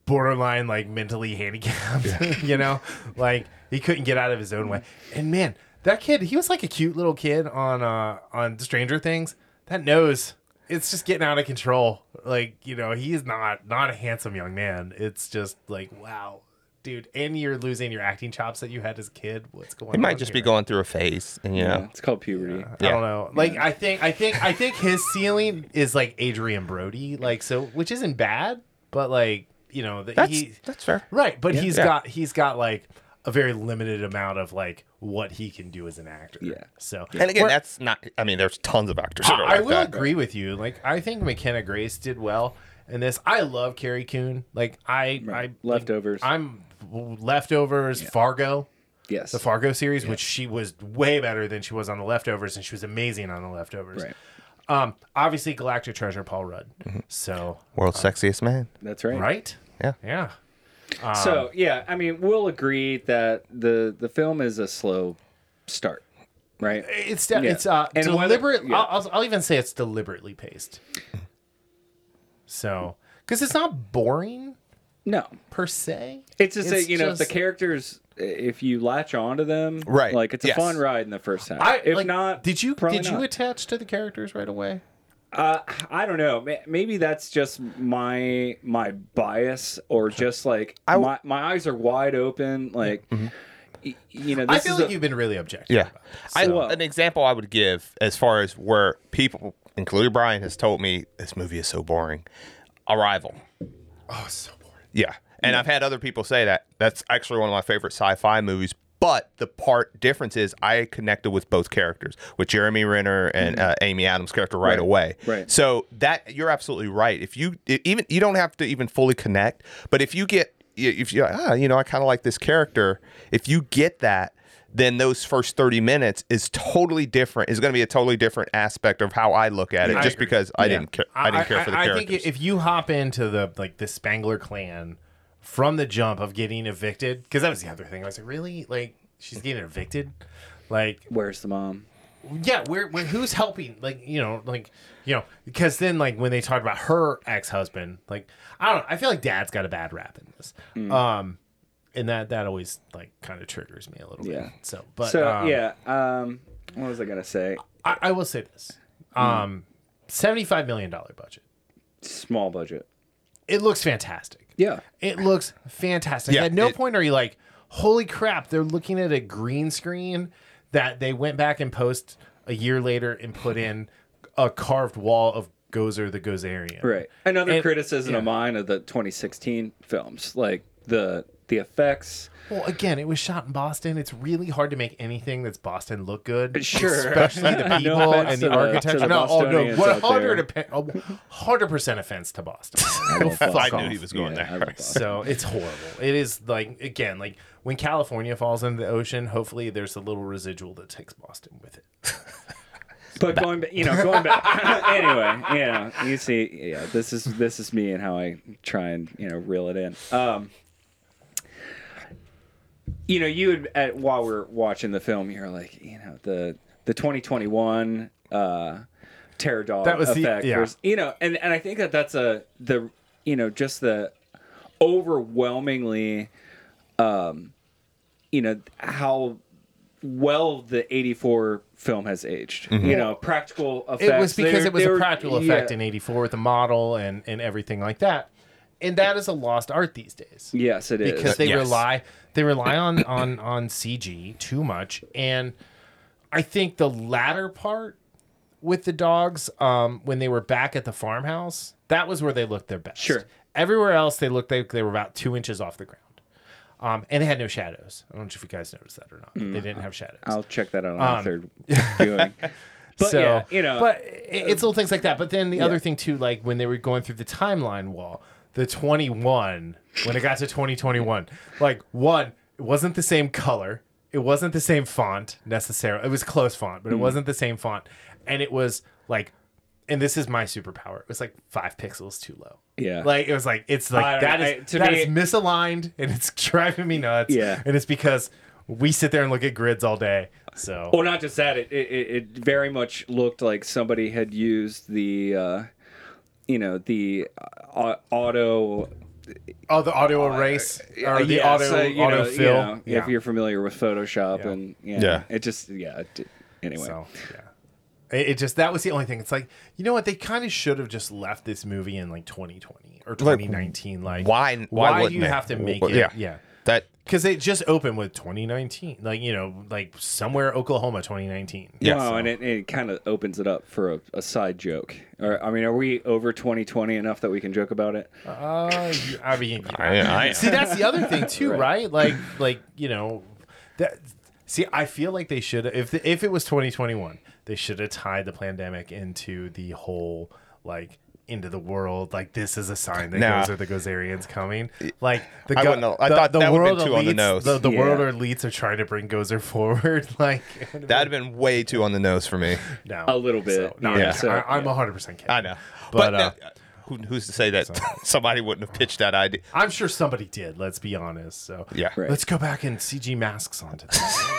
borderline like mentally handicapped [laughs] you know? Like he couldn't get out of his own way. And man that kid he was like a cute little kid on uh on Stranger Things. That nose it's just getting out of control. Like you know he is not not a handsome young man. It's just like wow dude and you're losing your acting chops that you had as a kid what's going on?
he
on
might just be going through a phase, and you
yeah, it's called puberty.
I
Yeah.
don't know. Like I think I think I think his ceiling is like Adrien Brody, like so, which isn't bad, but like you know that
that's
he
that's fair.
right, but he's
Yeah.
got he's got like a very limited amount of like what he can do as an actor.
Yeah.
So
And again,
Where-
that's not. I mean, there's tons of actors that are
I, I will
that.
agree with you. Like I think McKenna Grace did well in this. I love Carrie Coon. Like I
Right.
I
Leftovers.
I'm leftovers Fargo.
Yes,
the Fargo series, which she was way better than she was on the Leftovers, and she was amazing on the Leftovers.
Right.
Um, obviously, Galactic Treasure, Paul Rudd.
Mm-hmm.
So,
World's sexiest man.
that's right.
right?
Yeah.
Yeah. Um,
So yeah, I mean, we'll agree that the the film is a slow start, right?
It's de-
Yeah.
it's uh,
And whether-
deliberate.
yeah.
I'll, I'll, I'll even say it's deliberately paced. So, because it's not boring
No,
per se.
it's just that you know if the
just-
characters, if you latch onto them,
Right.
Like it's a
Yes.
fun ride in the first half.
I
if
like,
not,
Did you
probably
did you
not.
attach to the characters right away?
Uh, I don't know. Ma- Maybe that's just my my bias, or just like
I w- Mm-hmm.
my my eyes are wide open. Like, y- you know,
I feel
is
like
a-
you've been really objective.
Yeah.
about it.
I,
So-
an example I would give as far as where people, including Brian, has told me this movie is so boring. Arrival.
Oh, so boring.
Yeah. And I've had other people say that. That's actually one of my favorite sci fi movies. But the part difference is I connected with both characters, with Jeremy Renner and uh, Amy Adams' character right,
Right.
away.
Right.
So that you're absolutely right. If you it- even you don't have to even fully connect, but if you get if you ah you know I kind of like this character, if you get that, then those first 30 minutes is totally different. Is going to be a totally different aspect of how I look at it,
I
just
agree.
because I
Yeah.
didn't care. I, didn't care for the
I
characters.
think if you hop into the like the Spangler clan from the jump of getting evicted, because that was the other thing. I was like, really? Like she's getting evicted? Like
where's the mom?
yeah, we're, we're who's helping? Like you know, like you know, because then like when they talk about her ex husband, like I don't know, I feel like Dad's got a bad rap in this,
Mm.
um, and that that always like kind of triggers me a little
Yeah.
bit. So, but
so
um,
yeah, um, what was I gonna say?
I, I will say this:
Mm.
um, seventy five million dollar budget.
Small budget.
It looks fantastic.
Yeah.
It looks fantastic.
Yeah,
At no
it-
point are you like, holy crap, they're looking at a green screen that they went back and post a year later and put in a carved wall of Gozer the Gozerian.
Right. Another
And-
criticism of mine of the 2016 films, like the the effects.
Well, again, it was shot in Boston. It's really hard to make anything that's Boston look good. [laughs]
Sure.
Especially the [laughs] people
offense
and the
the-
architecture.
to the
no, oh no,
Bostonians out
100
there.
hundred percent offense to Boston. [laughs]
love
I knew he was going
Yeah,
there.
So it's horrible. It is like again, like when California falls into the ocean, hopefully there's a little residual that takes Boston with it.
But going back, you know, going back. anyway, yeah, you see, yeah, this is this is me and how I try and you know reel it in. Um, you know, you had, at, while we are watching the film, you're like, you know, the the 2021 uh, terror dog
That was the-
effect,
yeah.
was- you know, and and I think that that's a the you know just the overwhelmingly, um, you know how well the 84 film has aged you know practical effects
It was because
they're-
it was a practical effect
yeah.
in '84 with the model and and everything like that, and that is a lost art these days
yes it is
because they
Yes.
rely they rely on on on CG too much, and I think the latter part with the dogs, um, when they were back at the farmhouse, that was where they looked their best.
Sure.
Everywhere else, they looked like they were about two inches off the ground. Um, and they had no shadows. I don't know if you guys noticed that or not. They didn't have shadows.
i'll check that out on
Um,
the third [laughs] viewing but
so
yeah you know
but it's little things like that. But then the
Yeah.
other thing too, like when they were going through the timeline wall, the 21 when it got to 2021, like one, it wasn't the same color, it wasn't the same font necessarily. It was close font, but it wasn't the same font, and it was like. And this is my superpower. It was like five pixels too low.
Yeah.
like it was like it's like that is
I- to
that
me-
is misaligned, and it's [laughs] driving me nuts.
Yeah.
and it's because we sit there and look at grids all day. So
well not just that it, it it it very much looked like somebody had used the uh you know the uh, auto
Oh, the auto erase or the
yes,
auto
uh, you
auto
know, you
fill.
know,
yeah.
if you're familiar with photoshop
Yeah.
and yeah,
Yeah.
it just yeah it, anyway
so yeah. It, it just that was the only thing. It's like you know what they kind of should have just left this movie in like 2020 or 2019. Like
Why? Why,
Why, do you
they?
have to make
Well,
it?
Yeah,
Yeah.
That
Because it just opened with 2019, like you know, like somewhere Oklahoma 2019.
Yeah.
Wow,
So-
and it, it kind of opens it up for a, a side joke. Or I mean, are we over 2020 enough that we can joke about it?
Uh, I mean, [laughs]
I, I,
see, that's the other thing too, [laughs]
Right.
right? Like, like you know, that. See, I feel like they should if the, if it was 2021, they should have tied the pandemic into the whole like into the world. Like this is a sign that
Nah.
Gozer the Gozerians coming. Like the
I
go-
wouldn't know. I thought that would've been too on the nose.
The, the world elites are trying to bring Gozer [laughs] forward. [laughs] Like
that'd have been way too on the nose for me.
been- no,
A little bit,
So, no,
yeah.
yeah,
So,
I, I'm
yeah.
100 percent kidding.
I know,
But,
but,
uh,
uh, who, who's to say that [laughs] somebody wouldn't have pitched that idea?
I'm sure somebody did. Let's be honest. So
Yeah.
Right.
let's go back and CG masks onto this.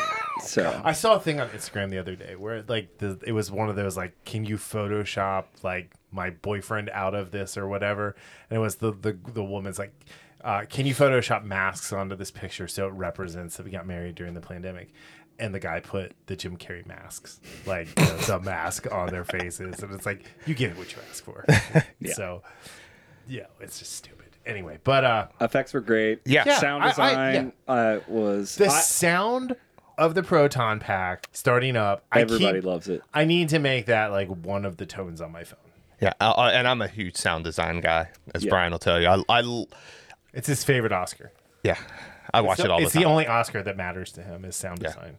So
I saw a thing on Instagram the other day where like the it was one of those like can you Photoshop like my boyfriend out of this or whatever, and it was the the the woman's like. Uh, can you Photoshop masks onto this picture so it represents that we got married during the pandemic? And the guy put the Jim Carrey masks, like the, the [laughs] mask on their faces, and it's like you get what you ask for. [laughs] So, yeah, it's just stupid. Anyway, but uh,
effects were great.
Yeah. Yeah,
sound
I- I-
design uh, was.
the
I-
sound of the proton pack starting up.
everybody
I keep,
loves it.
I need to make that like one of the tones on my phone.
Yeah, I, I, and I'm a huge sound design guy, as
Yeah.
Brian will tell you. I, I
It's his favorite Oscar.
yeah, I watch
So
it all the
it's
time.
the only Oscar that matters to him is sound
Yeah.
design.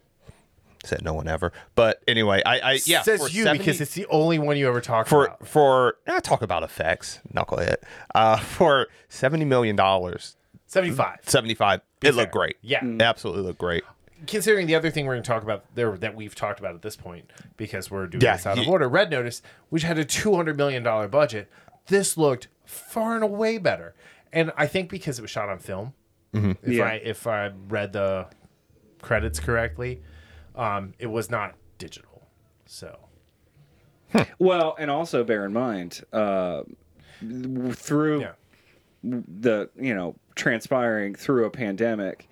Said no one ever, but anyway, I, I yeah,
Says
for
you
70
because it's the only one you ever talk
for
about.
for I talk about effects, knucklehead. Uh, for seventy million dollars,
Seventy-five.
seventy five, it looked
fair.
great.
Yeah.
It absolutely looked great.
Considering the other thing we're going to talk about there that we've talked about at this point because we're doing
Yeah,
this out of order. Red Notice, which had a two hundred million dollar budget, this looked far and away better. And I think because it was shot on film, if
Yeah.
I if I read the credits correctly, um, it was not digital. So
Well, and also bear in mind, uh, through
yeah,
the you know transpiring through a pandemic,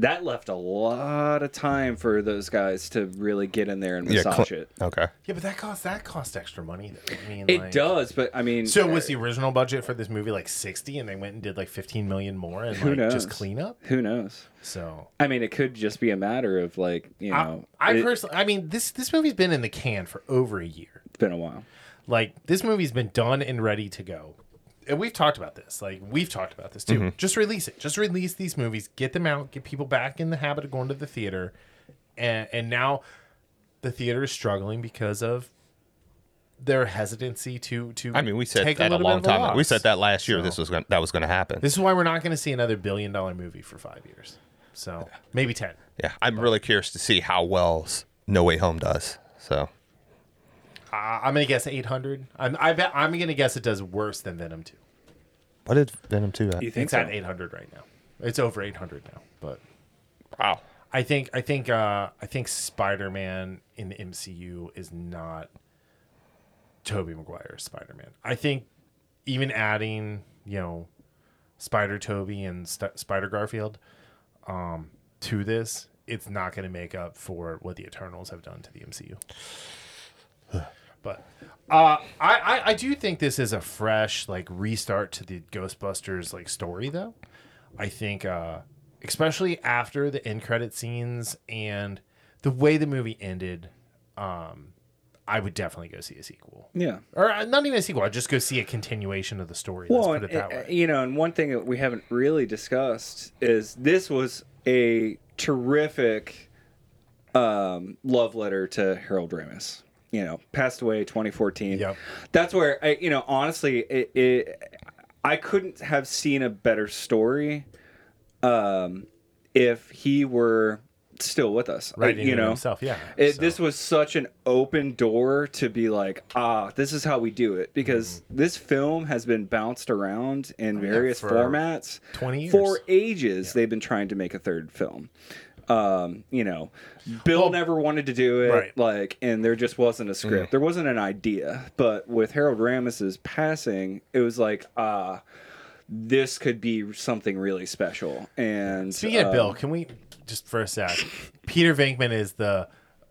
that left a lot of time for those guys to really get in there and
Yeah,
massage
cl-
it.
Okay.
yeah, but that costs that costs extra money. Though. I mean,
It
like-
does, but I mean,
So was the original budget for this movie like sixty, and they went and did like fifteen million more and
Who
like just
knows?
clean up?
who knows?
So
I mean, it could just be a matter of like you know,
I, I
it-
personally, I mean, this this movie's been in the can for over a year.
it's been a while.
Like this movie's been done and ready to go. And we've talked about this. Like we've talked about this too. Mm-hmm. Just release it. Just release these movies. Get them out. Get people back in the habit of going to the theater. And and now the theater is struggling because of their hesitancy to to.
I mean, we said
take
that a,
little
long time. ago. We said that last year.
So-
This was gonna, that was going to happen.
This is why we're not going to see another billion dollar movie for five years. So maybe ten.
yeah, I'm really curious to see how well No Way Home does. So
Uh, I'm gonna guess 800. I'm I bet I'm gonna guess it does worse than Venom 2.
what did Venom two at?
You think
It's
so?
at 800 right now. It's over 800 now, but
Wow.
I think I think uh, I think Spider-Man in the MCU is not Tobey Maguire's Spider-Man. I think even adding you know Spider Toby and St- Spider Garfield um, to this, it's not going to make up for what the Eternals have done to the MCU. [sighs] [sighs] but uh, I, I I do think this is a fresh like restart to the Ghostbusters like story though. I think uh, especially after the end credit scenes and the way the movie ended, um, I would definitely go see a sequel.
Yeah.
Or uh, not even a sequel. I'd just go see a continuation of the story. Let's
Well,
put it that way.
you know, and one thing that we haven't really discussed is this was a terrific um, love letter to Harold Ramis. You know, passed away 2014.
Yep.
That's where I, you know, honestly, it, it I couldn't have seen a better story um, if he were still with us.
Right,
you know,
himself, yeah.
it,
So-
this was such an open door to be like, ah, this is how we do it because this film has been bounced around in various
for
formats
20 years.
for ages. They've been trying to make a third film. Um, you know, Bill
Well,
never wanted to do it,
right.
like, and there just wasn't a script. There wasn't an idea. But with Harold Ramis's passing, it was like, ah, this could be something really special. And
Speaking of
uh,
Bill, can we just for a sec? [laughs] Peter Venkman is the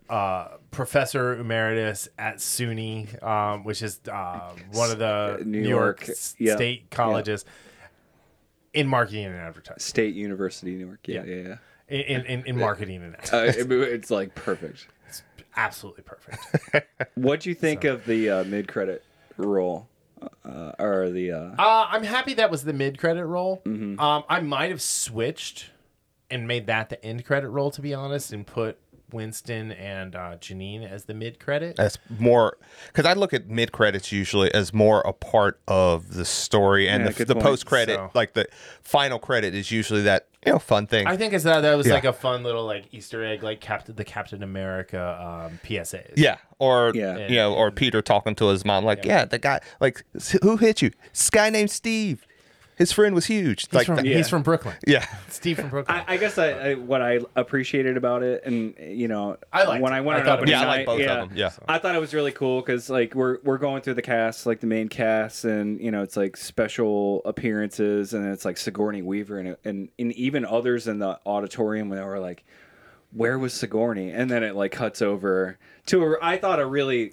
uh, professor emeritus at SUNY, um, which is uh, one of the
New
New, York,
York, yeah,
state colleges in marketing and advertising.
State University, New York. Yeah.
yeah,
yeah.
In, in, in marketing and advertising.
Uh, it- it's like perfect.
It's absolutely perfect. [laughs]
what do you think of the uh, mid-credit roll, uh, or the? Uh,
Uh, I'm happy that was the mid credit roll.
Mm-hmm.
Um, I might have switched and made that the end credit roll, to be honest, and put Winston and uh, Janine as the mid credit.
That's more because I look at mid credits usually as more a part of the story, and
Yeah,
the, the post credit,
So-
like the final credit, is usually that you know fun thing.
I think it's that that was
Yeah.
like a fun little like Easter egg, like Captain the Captain America um, PSAs.
yeah, or
Yeah.
you know, or Peter talking to his mom, like, yeah, the guy, like, who hit you? This guy named Steve. His friend was huge.
he's,
like,
from,
that-
Yeah.
he's from Brooklyn.
yeah,
Steve from Brooklyn.
I, I guess I, I what I appreciated about it, and you know,
I liked
when
it.
I went
I thought it
opening
was-
Yeah, I like
night,
both of
yeah,
them, yeah.
I thought it was really cool because like we're we're going through the cast, like the main cast, and you know it's like special appearances, and it's like Sigourney Weaver, and and, and even others in the auditorium when they were like, "Where was Sigourney?" And then it like cuts over to a, I thought a really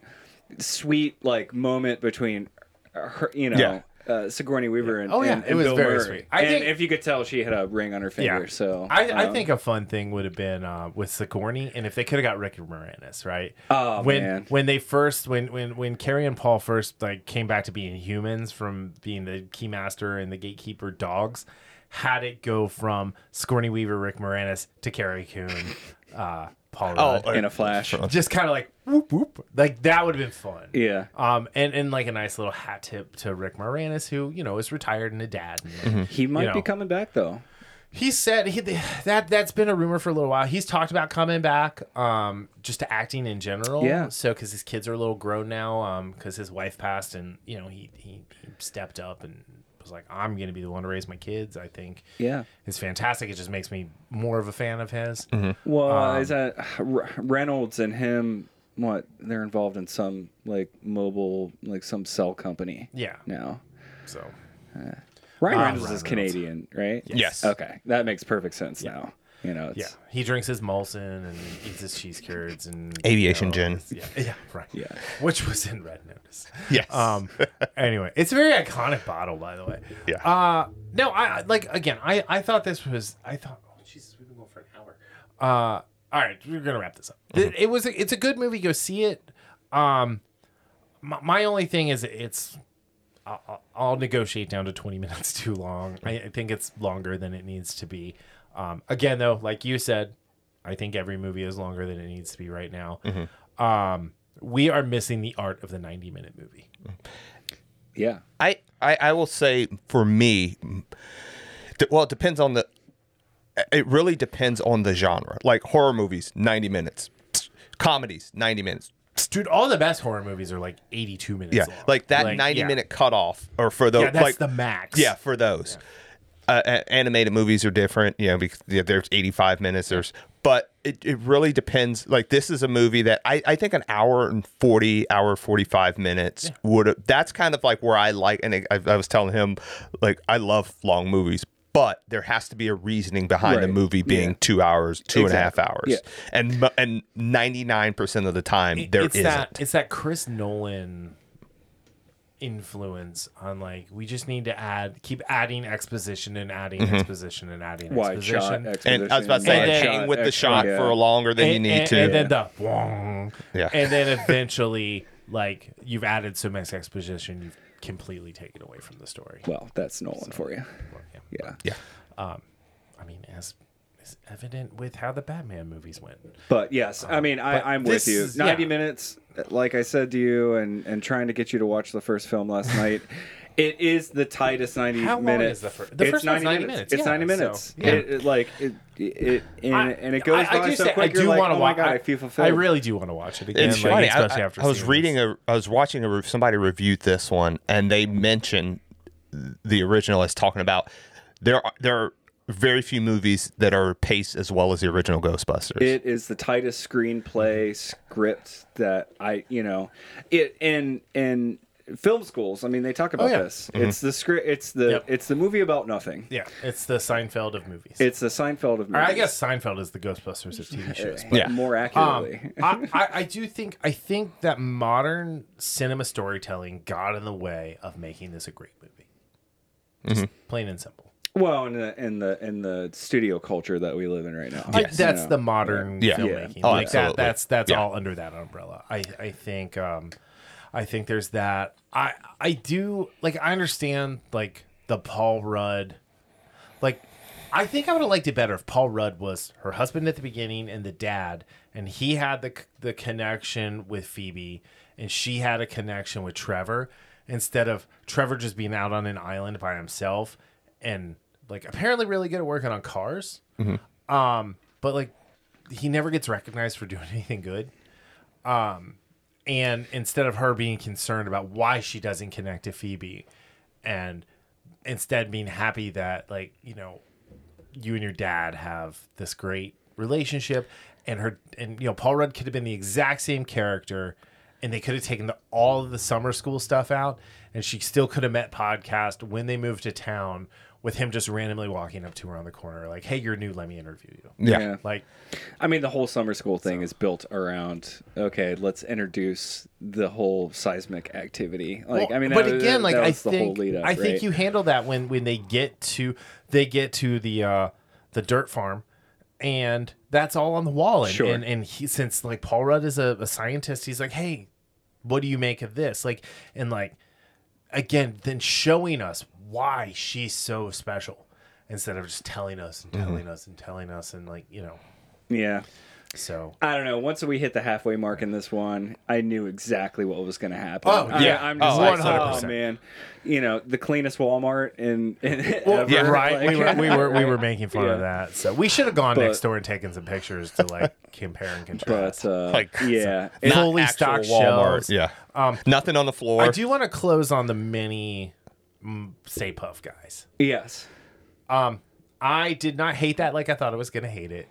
sweet like moment between her, you know.
Yeah.
Uh, Sigourney Weaver and,
Oh, yeah,
and,
it was
Bill
very
Murray.
sweet. I
and
think-
if you could tell, she had a ring on her finger.
Yeah.
So
I, I
um,
think a fun thing would have been uh, with Sigourney, and if they could have got Rick Moranis, right?
Oh,
when
man.
when they first when when when Carrie and Paul first like came back to being humans from being the keymaster and the gatekeeper dogs, had it go from Sigourney Weaver, Rick Moranis to Carrie Coon, uh, Paul Rudd.
Oh,
in a flash.
just kind of like whoop whoop, like that would have been fun.
Yeah.
Um, and, and like a nice little hat tip to Rick Moranis, who you know is retired and a dad. And,
He might
know.
be coming back though.
he said he, that that's been a rumor for a little while. He's talked about coming back, um, just to acting in general.
Yeah.
So because his kids are a little grown now, um, because his wife passed, and you know he, he he stepped up and was like, I'm gonna be the one to raise my kids. I think
Yeah.
it's fantastic. It just makes me more of a fan of his.
Well,
Um,
is that R- Reynolds and him what they're involved in some like mobile like some cell company
Yeah.
now.
So
Ryan
Ah,
Reynolds
Ryan
is
Reynolds.
Canadian, right?
Yes.
Okay, that makes perfect sense now. You know, it's,
yeah, he drinks his Molson and eats his cheese curds and
Aviation
you know,
gin.
Yeah, yeah, right.
Yeah.
which was in Red Notice.
Yes.
Um. [laughs] anyway, it's a very iconic bottle, by the way.
Yeah.
Uh no, I I- like again. I I thought this was. I thought. Oh Jesus, we've been going for an hour. Uh. All right, we're gonna wrap this up. It, it was. A, it's a good movie. Go see it. Um. My, my only thing is it's. I'll, I'll- I'll negotiate down to 20 minutes [laughs] too long. I, I think it's longer than it needs to be. Um, again, though, like you said, I think every movie is longer than it needs to be right now. Um, we are missing the art of the 90 minute movie.
yeah.
I, I I will say for me, well, it depends on the. It really depends on the genre. Like horror movies, ninety minutes. [tsk] Comedies, ninety minutes. [tsk]
Dude, all the best horror movies are like 82 minutes
Yeah,
long.
like that ninety
yeah.
minute cutoff, or for those
Yeah, that's
like
the max.
Yeah, for those. Uh, animated movies are different, you know, because yeah, there's 85 minutes. There's, but it, it really depends. Like this is a movie that I, I think an hour and 40, hour 45 minutes would. That's kind of like where I like, and I, I was telling him, like I love long movies, but there has to be a reasoning behind a movie being
Yeah.
two hours, two and a half
Exactly.
hours,
Yeah.
and and 99 percent of the time there
it's
not
that it's that Chris Nolan influence on like we just need to add keep adding exposition and adding mm-hmm. exposition and adding
Wide shot,
exposition.
And I was about to say,
And then-
hang with the shot
yeah.
for longer than you need
and-
to.
and then the wong,
Yeah.
and then eventually like you've added so much exposition you've completely taken away from the story.
Well, that's Nolan for you.
Well, yeah.
Yeah.
yeah.
Um, I mean, as is evident with how the Batman movies went.
But yes, I um,
mean,
I, I'm with you. 90
yeah.
minutes, like I said to you, and, and trying to get you to watch the first film last [laughs] night. It is the tightest 90
How long
minutes.
is the fir- the
it's
first one's 90 minutes,
It's
yeah,
90
so,
minutes.
yeah.
It, it, like, it, it, and,
I-
and it goes
I,
by
I do
so
say,
quick.
I do
like,
want to
oh
watch.
my God, I,
I,
feel
I really do want to watch it again.
It's
like,
funny. I,
especially
I-
after
I was reading
this.
a, I was watching a, somebody reviewed this one, and they mentioned the original as talking about there there are very few movies that are paced as well as the original Ghostbusters.
It is the tightest screenplay script that I, you know, it and and film schools. I mean, they talk about
yeah.
this. It's the script. It's the
Yep.
it's the movie about nothing.
Yeah, it's the Seinfeld of movies.
It's the Seinfeld of
or
movies.
I guess Seinfeld is the Ghostbusters of TV [laughs] shows.
but
Yeah.
more
Um,
accurately.
I, [laughs] I, I do think I think that modern cinema storytelling got in the way of making this a great movie. Just plain and simple.
Well, in the in the in the studio culture that we live in right now,
I-
You
that's
know.
the modern
Yeah.
filmmaking.
Yeah. Oh,
like that.
absolutely.
That's that's
Yeah.
all under that umbrella. I I think um, I think there's that. I I do like I understand like the Paul Rudd, like I think I would have liked it better if Paul Rudd was her husband at the beginning and the dad, and he had the the connection with Phoebe, and she had a connection with Trevor, instead of Trevor just being out on an island by himself and like apparently really good at working on cars. Um, but like he never gets recognized for [laughs] doing anything good. Um, and instead of her being concerned about why she doesn't connect to Phoebe, and instead being happy that like you know you and your dad have this great relationship, and her and you know Paul Rudd could have been the exact same character, and they could have taken the, all of the summer school stuff out, and she still could have met podcast when they moved to town with him just randomly walking up to her on the corner like, "Hey, you're new. Let me interview you."
yeah.
Yeah.
Like,
I mean, the whole summer school thing is built around okay, let's introduce the whole seismic activity. Like,
Well,
I mean,
but
that-
again, like
that
I
the
think
whole lead up,
I think you handle that when when they get to they get to the uh the dirt farm, and that's all on the wall. And
Sure.
and, and he since like Paul Rudd is a, a scientist, he's like, hey, what do you make of this? Like, and like again, then showing us why she's so special instead of just telling us
Mm-hmm.
and telling us and telling us and like you know.
yeah.
So
I don't know. Once we hit the halfway mark in this one, I knew exactly what was going to happen.
Oh, yeah.
I'm just
Oh,
like,
100%.
oh man, you know, the cleanest Walmart in, in [laughs] ever.
yeah, right.
Like-
we were we were we were [laughs] making fun
Yeah.
of that. So we should have gone
But-
next door and taken some pictures to like [laughs] compare and contrast.
but uh,
Like,
yeah,
Not
It-
fully stocked
Walmart.
shelves.
Yeah.
Um,
Nothing on the floor.
I do want to close on the mini Stay Puft guys.
yes, Um,
I did not hate that like I thought I was going to hate it.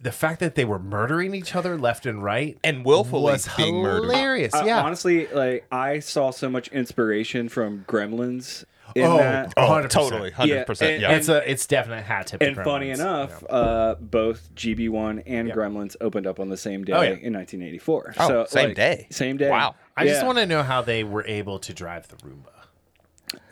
the fact that they were murdering each other left and right
And willfully
was
being murdered.
hilarious.
Uh,
yeah.
honestly, like I saw so much inspiration from Gremlins in
Oh,
that.
Oh,
100%.
totally, hundred
Yeah,
percent.
and-
Yeah,
it's a it's definitely a hat tip.
And funny enough,
yeah.
uh, both GB1 and
Yeah.
Gremlins opened up on the same day
Oh, yeah.
in 1984.
Oh,
so
same
like,
day.
Same day.
Wow.
I just want to know how they were able to drive the Roomba.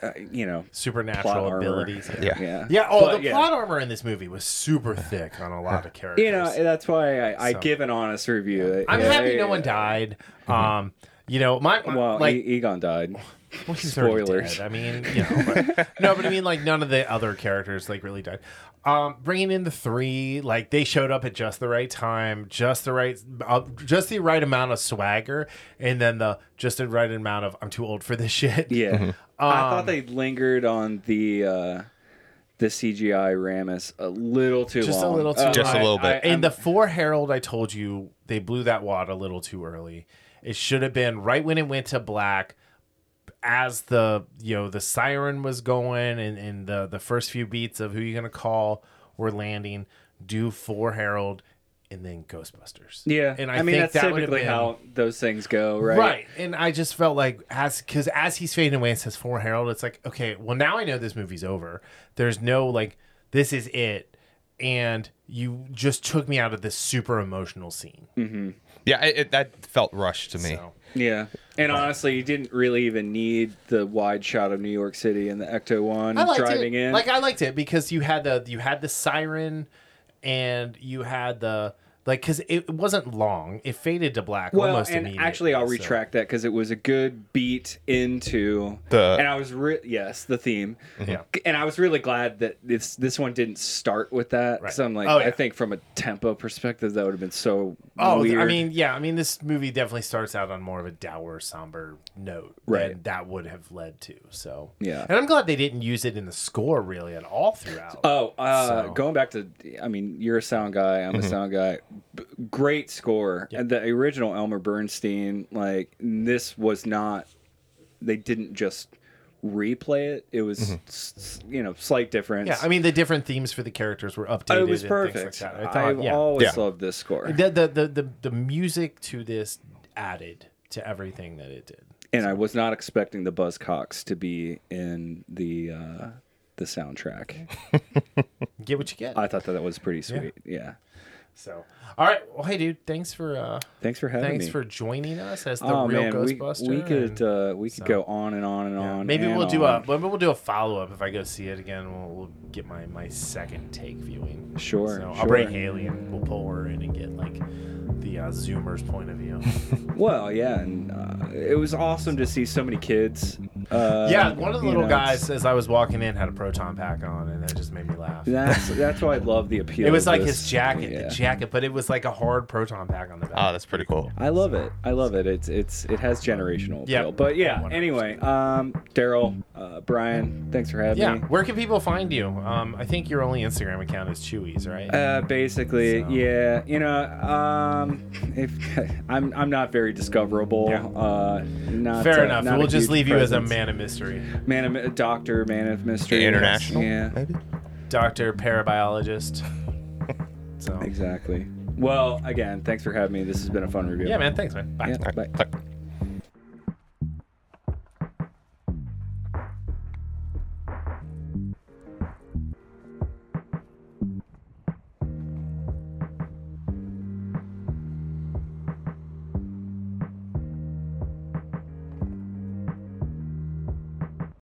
Uh, you know,
Supernatural abilities.
Yeah.
yeah,
Yeah. Oh,
But,
the
yeah.
plot armor in this movie was super thick on a lot of [laughs] characters.
You know, that's why I, I
So.
give an honest review.
I'm
Yeah,
happy
yeah,
no one
yeah.
died. Um, you know, my, my
Well,
like
E- Egon died.
Well, he's
Spoilers.
dead. I mean, you know, but, no, but I mean, like none of the other characters like really died. Um, bringing in the three, like they showed up at just the right time, just the right, uh, just the right amount of swagger, and then the just the right amount of I'm too old for this [laughs] shit.
Yeah,
Um,
I thought they lingered on the uh, the CGI Ramis a little too long.
Just a little too
Uh,
Just a
I-
little bit.
I-
And
I'm-
the for Harold, I told you, they blew that wad a little too early. It should have been right when it went to black, as the you know the siren was going, and, and the the first few beats of who you gonna call were landing. Do for Harold, and then Ghostbusters.
yeah,
and I,
I, mean that's
that
typically
been,
how those things go, right?
Right. And I just felt like as because as he's fading away and says for Harold, it's like, okay, well now I know this movie's over. There's no like this is it. And you just took me out of this super emotional scene. Mm-hmm.
Yeah. It, it, that felt rushed to me.
So
Yeah, and honestly, you didn't really even need the wide shot of New York City and the Ecto One driving
it.
in.
Like I liked it because you had the you had the siren and you had the like because it wasn't long. It faded to black
well,
almost
and
immediately.
actually, I'll
so-
retract that because it was a good beat into
The-
and I was re- yes the theme.
Yeah.
And I was really glad that this this one didn't start with that.
Right.
So I'm like,
Oh, yeah.
I think from a tempo perspective, that would have been so
Oh,
weird.
I mean, yeah, I mean, this movie definitely starts out on more of a dour, somber note
Right.
than that would have led to. So,
Yeah.
and I'm glad they didn't use it in the score really at all throughout.
Oh, uh,
So-
going back to, I mean, you're a sound guy. I'm a sound guy. B- great score. The original Elmer Bernstein, like this was not. They didn't just replay it. It was, s- you know, slight difference.
yeah, I mean, the different themes for the characters were updated.
it was perfect.
Like that. I
I've
yeah,
always
Yeah.
loved this score,
the, the, the the the music to this added to everything that it did.
and I was not expecting the Buzzcocks to be in the uh, the soundtrack. [laughs]
Get what you get.
I thought that, that was pretty sweet. Yeah.
So, all right. Well, hey, dude, thanks for uh,
Thanks for having
thanks
me.
for joining us as the
oh
real
man, we,
Ghostbuster.
we could
and-
uh, we could
so-
go on and on and
Yeah,
on.
Maybe
and
we'll do a
on.
maybe we'll do a follow up if I go see it again. We'll, we'll get my my second take viewing.
Sure,
So I'll bring Haley and we'll pull her in and get like the uh, Zoomers point of view. [laughs]
Well, yeah, and uh, it was awesome to see so many kids. Uh,
yeah, one of the little
know,
guys as I was walking in had a proton pack on, and that just made me laugh.
That's that's why I love the appeal.
It was
of
like
this.
his jacket,
Yeah.
the jacket, but it was like a hard proton pack on the back.
Oh, that's pretty cool.
I love it. I love it. It's it's it has generational appeal.
Yeah.
But yeah.
100%.
Anyway, um, Darryl, uh, Brian, thanks for having
yeah,
me.
where can people find you? Um, I think your only Instagram account is Chewy's, right?
Uh, basically,
So-
yeah. You know, um, if [laughs] I'm I'm not very discoverable.
Yeah.
Uh, not
Fair
uh,
enough.
not
We'll just
huge
leave you as a
presence.
Man of mystery,
man of doctor, man of mystery.
International,
Yeah.
maybe.
doctor, parabiologist. [laughs] So
Exactly. Well, again, thanks for having me. This has been a fun review.
yeah, man. Thanks, man. Bye.
Yeah,
All right,
bye.
bye.